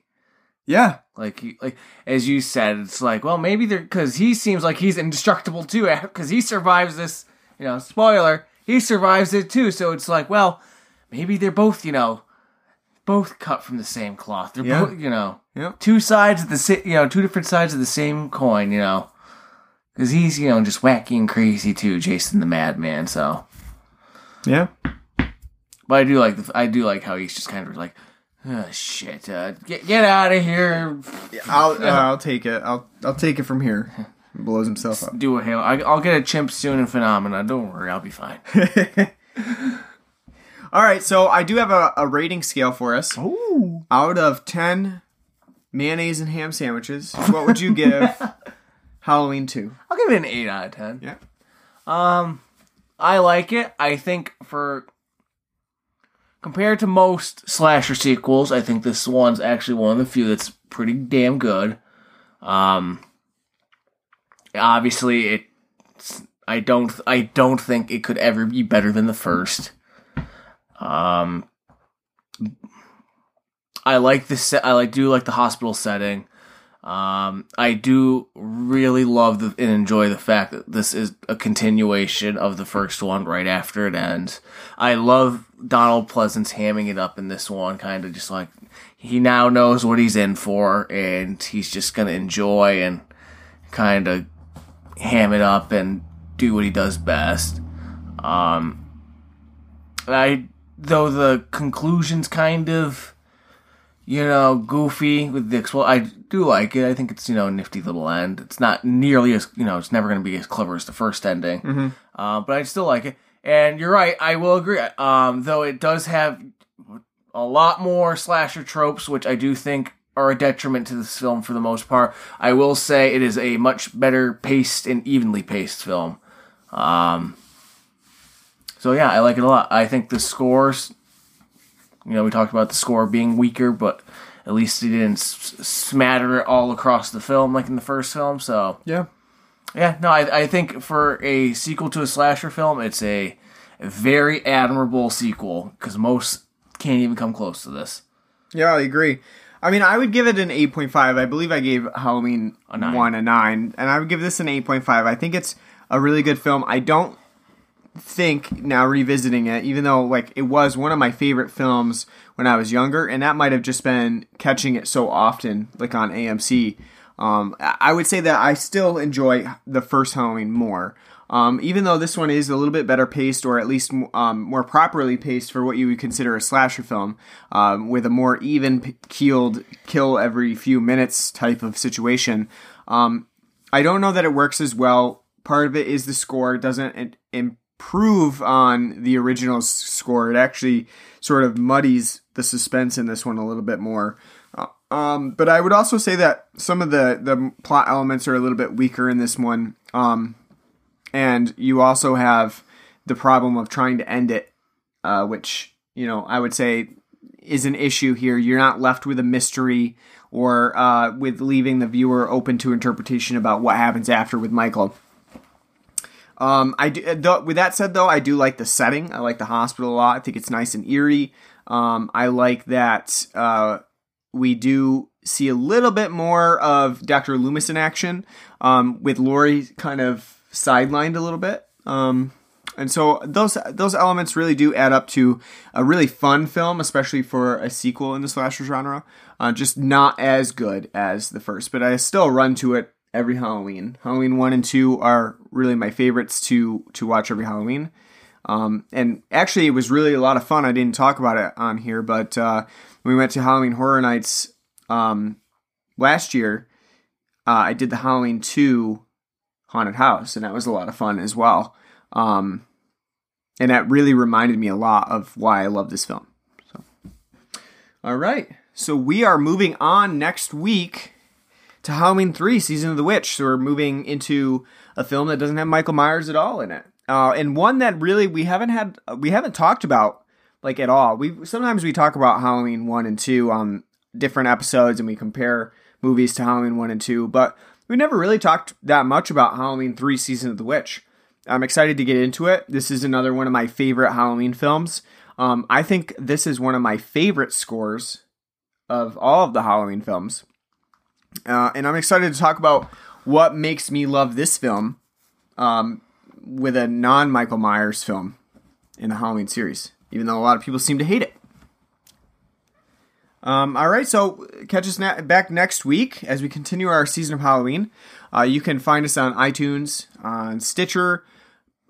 Yeah. Like, like as you said, it's like, well, maybe they're because he seems like he's indestructible too, eh, because he survives this. You know, spoiler, he survives it too. So it's like, well, maybe they're both, you know, both cut from the same cloth. They're Yeah. both, you know, Yep. two sides of the you know, two different sides of the same coin. You know, because he's you know just wacky and crazy too, Jason the Madman. So, Yeah. but I do like the I do like how he's just kind of like. Oh, shit! Uh, get get out of here! I'll uh, I'll take it. I'll I'll take it from here. Blows himself up. do a hail. I, I'll get a chimp soon in Phenomena. Don't worry, I'll be fine. All right, so I do have a, a rating scale for us. Ooh. Out of ten mayonnaise and ham sandwiches, what would you give Halloween two? I'll give it an eight out of ten. Yeah. Um, I like it. I think for compared to most slasher sequels, I think this one's actually one of the few that's pretty damn good. Um, obviously, it. I don't. I don't think it could ever be better than the first. Um, I like the set. I like do like the hospital setting. Um, I do really love the, and enjoy the fact that this is a continuation of the first one right after it ends. I love Donald Pleasence hamming it up in this one, kind of just like he now knows what he's in for, and he's just gonna enjoy and kind of ham it up and do what he does best. Um, I though the conclusion's kind of you know, goofy with the expl- I do like it. I think it's you know a nifty little end. It's not nearly as you know, it's never going to be as clever as the first ending. Mm-hmm. Uh, but I still like it. And you're right, I will agree. Um, though it does have a lot more slasher tropes, which I do think are a detriment to this film for the most part. I will say it is a much better paced and evenly paced film. Um, so yeah, I like it a lot. I think the scores you know, we talked about the score being weaker, but at least he didn't s- smatter it all across the film like in the first film. So Yeah. yeah, no, I, I think for a sequel to a slasher film, it's a very admirable sequel because most can't even come close to this. Yeah, I agree. I mean, I would give it an 8.5. I believe I gave Halloween nine. 1 a 9, and I would give this an 8.5. I think it's a really good film. I don't think now revisiting it, even though like it was one of my favorite films when I was younger, and that might have just been catching it so often, like on AMC. Um, I would say that I still enjoy the first Halloween more. Um, even though this one is a little bit better paced, or at least um, more properly paced for what you would consider a slasher film, um, with a more even keeled kill every few minutes type of situation. Um, I don't know that it works as well. Part of it is the score doesn't improve on the original score. It actually sort of muddies the suspense in this one a little bit more. Uh, Um, but I would also say that some of the the plot elements are a little bit weaker in this one. Um, and you also have the problem of trying to end it, uh, which you know I would say is an issue here. You're not left with a mystery or uh, with leaving the viewer open to interpretation about what happens after with Michael. Um, I do, though, with that said, though, I do like the setting. I like the hospital a lot. I think it's nice and eerie. Um, I like that uh, we do see a little bit more of Dr. Loomis in action, um, with Laurie kind of sidelined a little bit. Um, and so those those elements really do add up to a really fun film, especially for a sequel in the slasher genre. Uh, just not as good as the first, but I still run to it every Halloween. Halloween one and two are really my favorites to to watch every Halloween. Um, and actually, it was really a lot of fun. I didn't talk about it on here, but uh, we went to Halloween Horror Nights um, last year. Uh, I did the Halloween two haunted house, and that was a lot of fun as well. Um, and that really reminded me a lot of why I love this film. So, all right, so we are moving on next week to Halloween three, Season of the Witch. So we're moving into a film that doesn't have Michael Myers at all in it, uh, and one that really we haven't had we haven't talked about like at all. We sometimes we talk about Halloween one and two on different episodes, and we compare movies to Halloween one and two, but we never really talked that much about Halloween three, Season of the Witch. I'm excited to get into it. This is another one of my favorite Halloween films. Um, I think this is one of my favorite scores of all of the Halloween films. Uh, and I'm excited to talk about what makes me love this film um, with a non Michael Myers film in the Halloween series, even though a lot of people seem to hate it. Um, all right, so catch us na- back next week as we continue our season of Halloween. Uh, you can find us on iTunes, on Stitcher,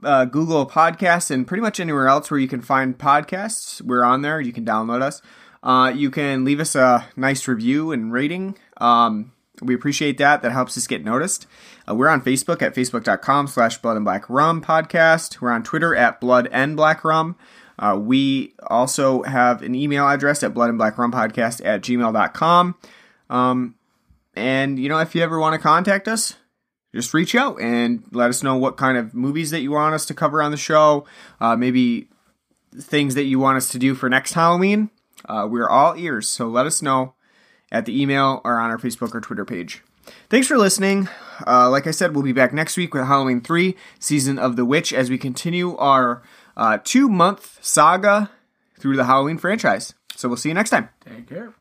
uh, Google Podcasts, and pretty much anywhere else where you can find podcasts. We're on there. You can download us. Uh, you can leave us a nice review and rating. Um, we appreciate that. That helps us get noticed. Uh, we're on Facebook at facebook.com slash blood and black rum podcast. We're on Twitter at blood and black rum. Uh, we also have an email address at blood and black rum podcast at gmail.com. Um, and, you know, if you ever want to contact us, just reach out and let us know what kind of movies that you want us to cover on the show. Uh, maybe things that you want us to do for next Halloween. Uh, we're all ears, so let us know at the email or on our Facebook or Twitter page. Thanks for listening. Uh, like I said, we'll be back next week with Halloween 3, Season of the Witch, as we continue our uh, two month saga through the Halloween franchise. So we'll see you next time. Take care.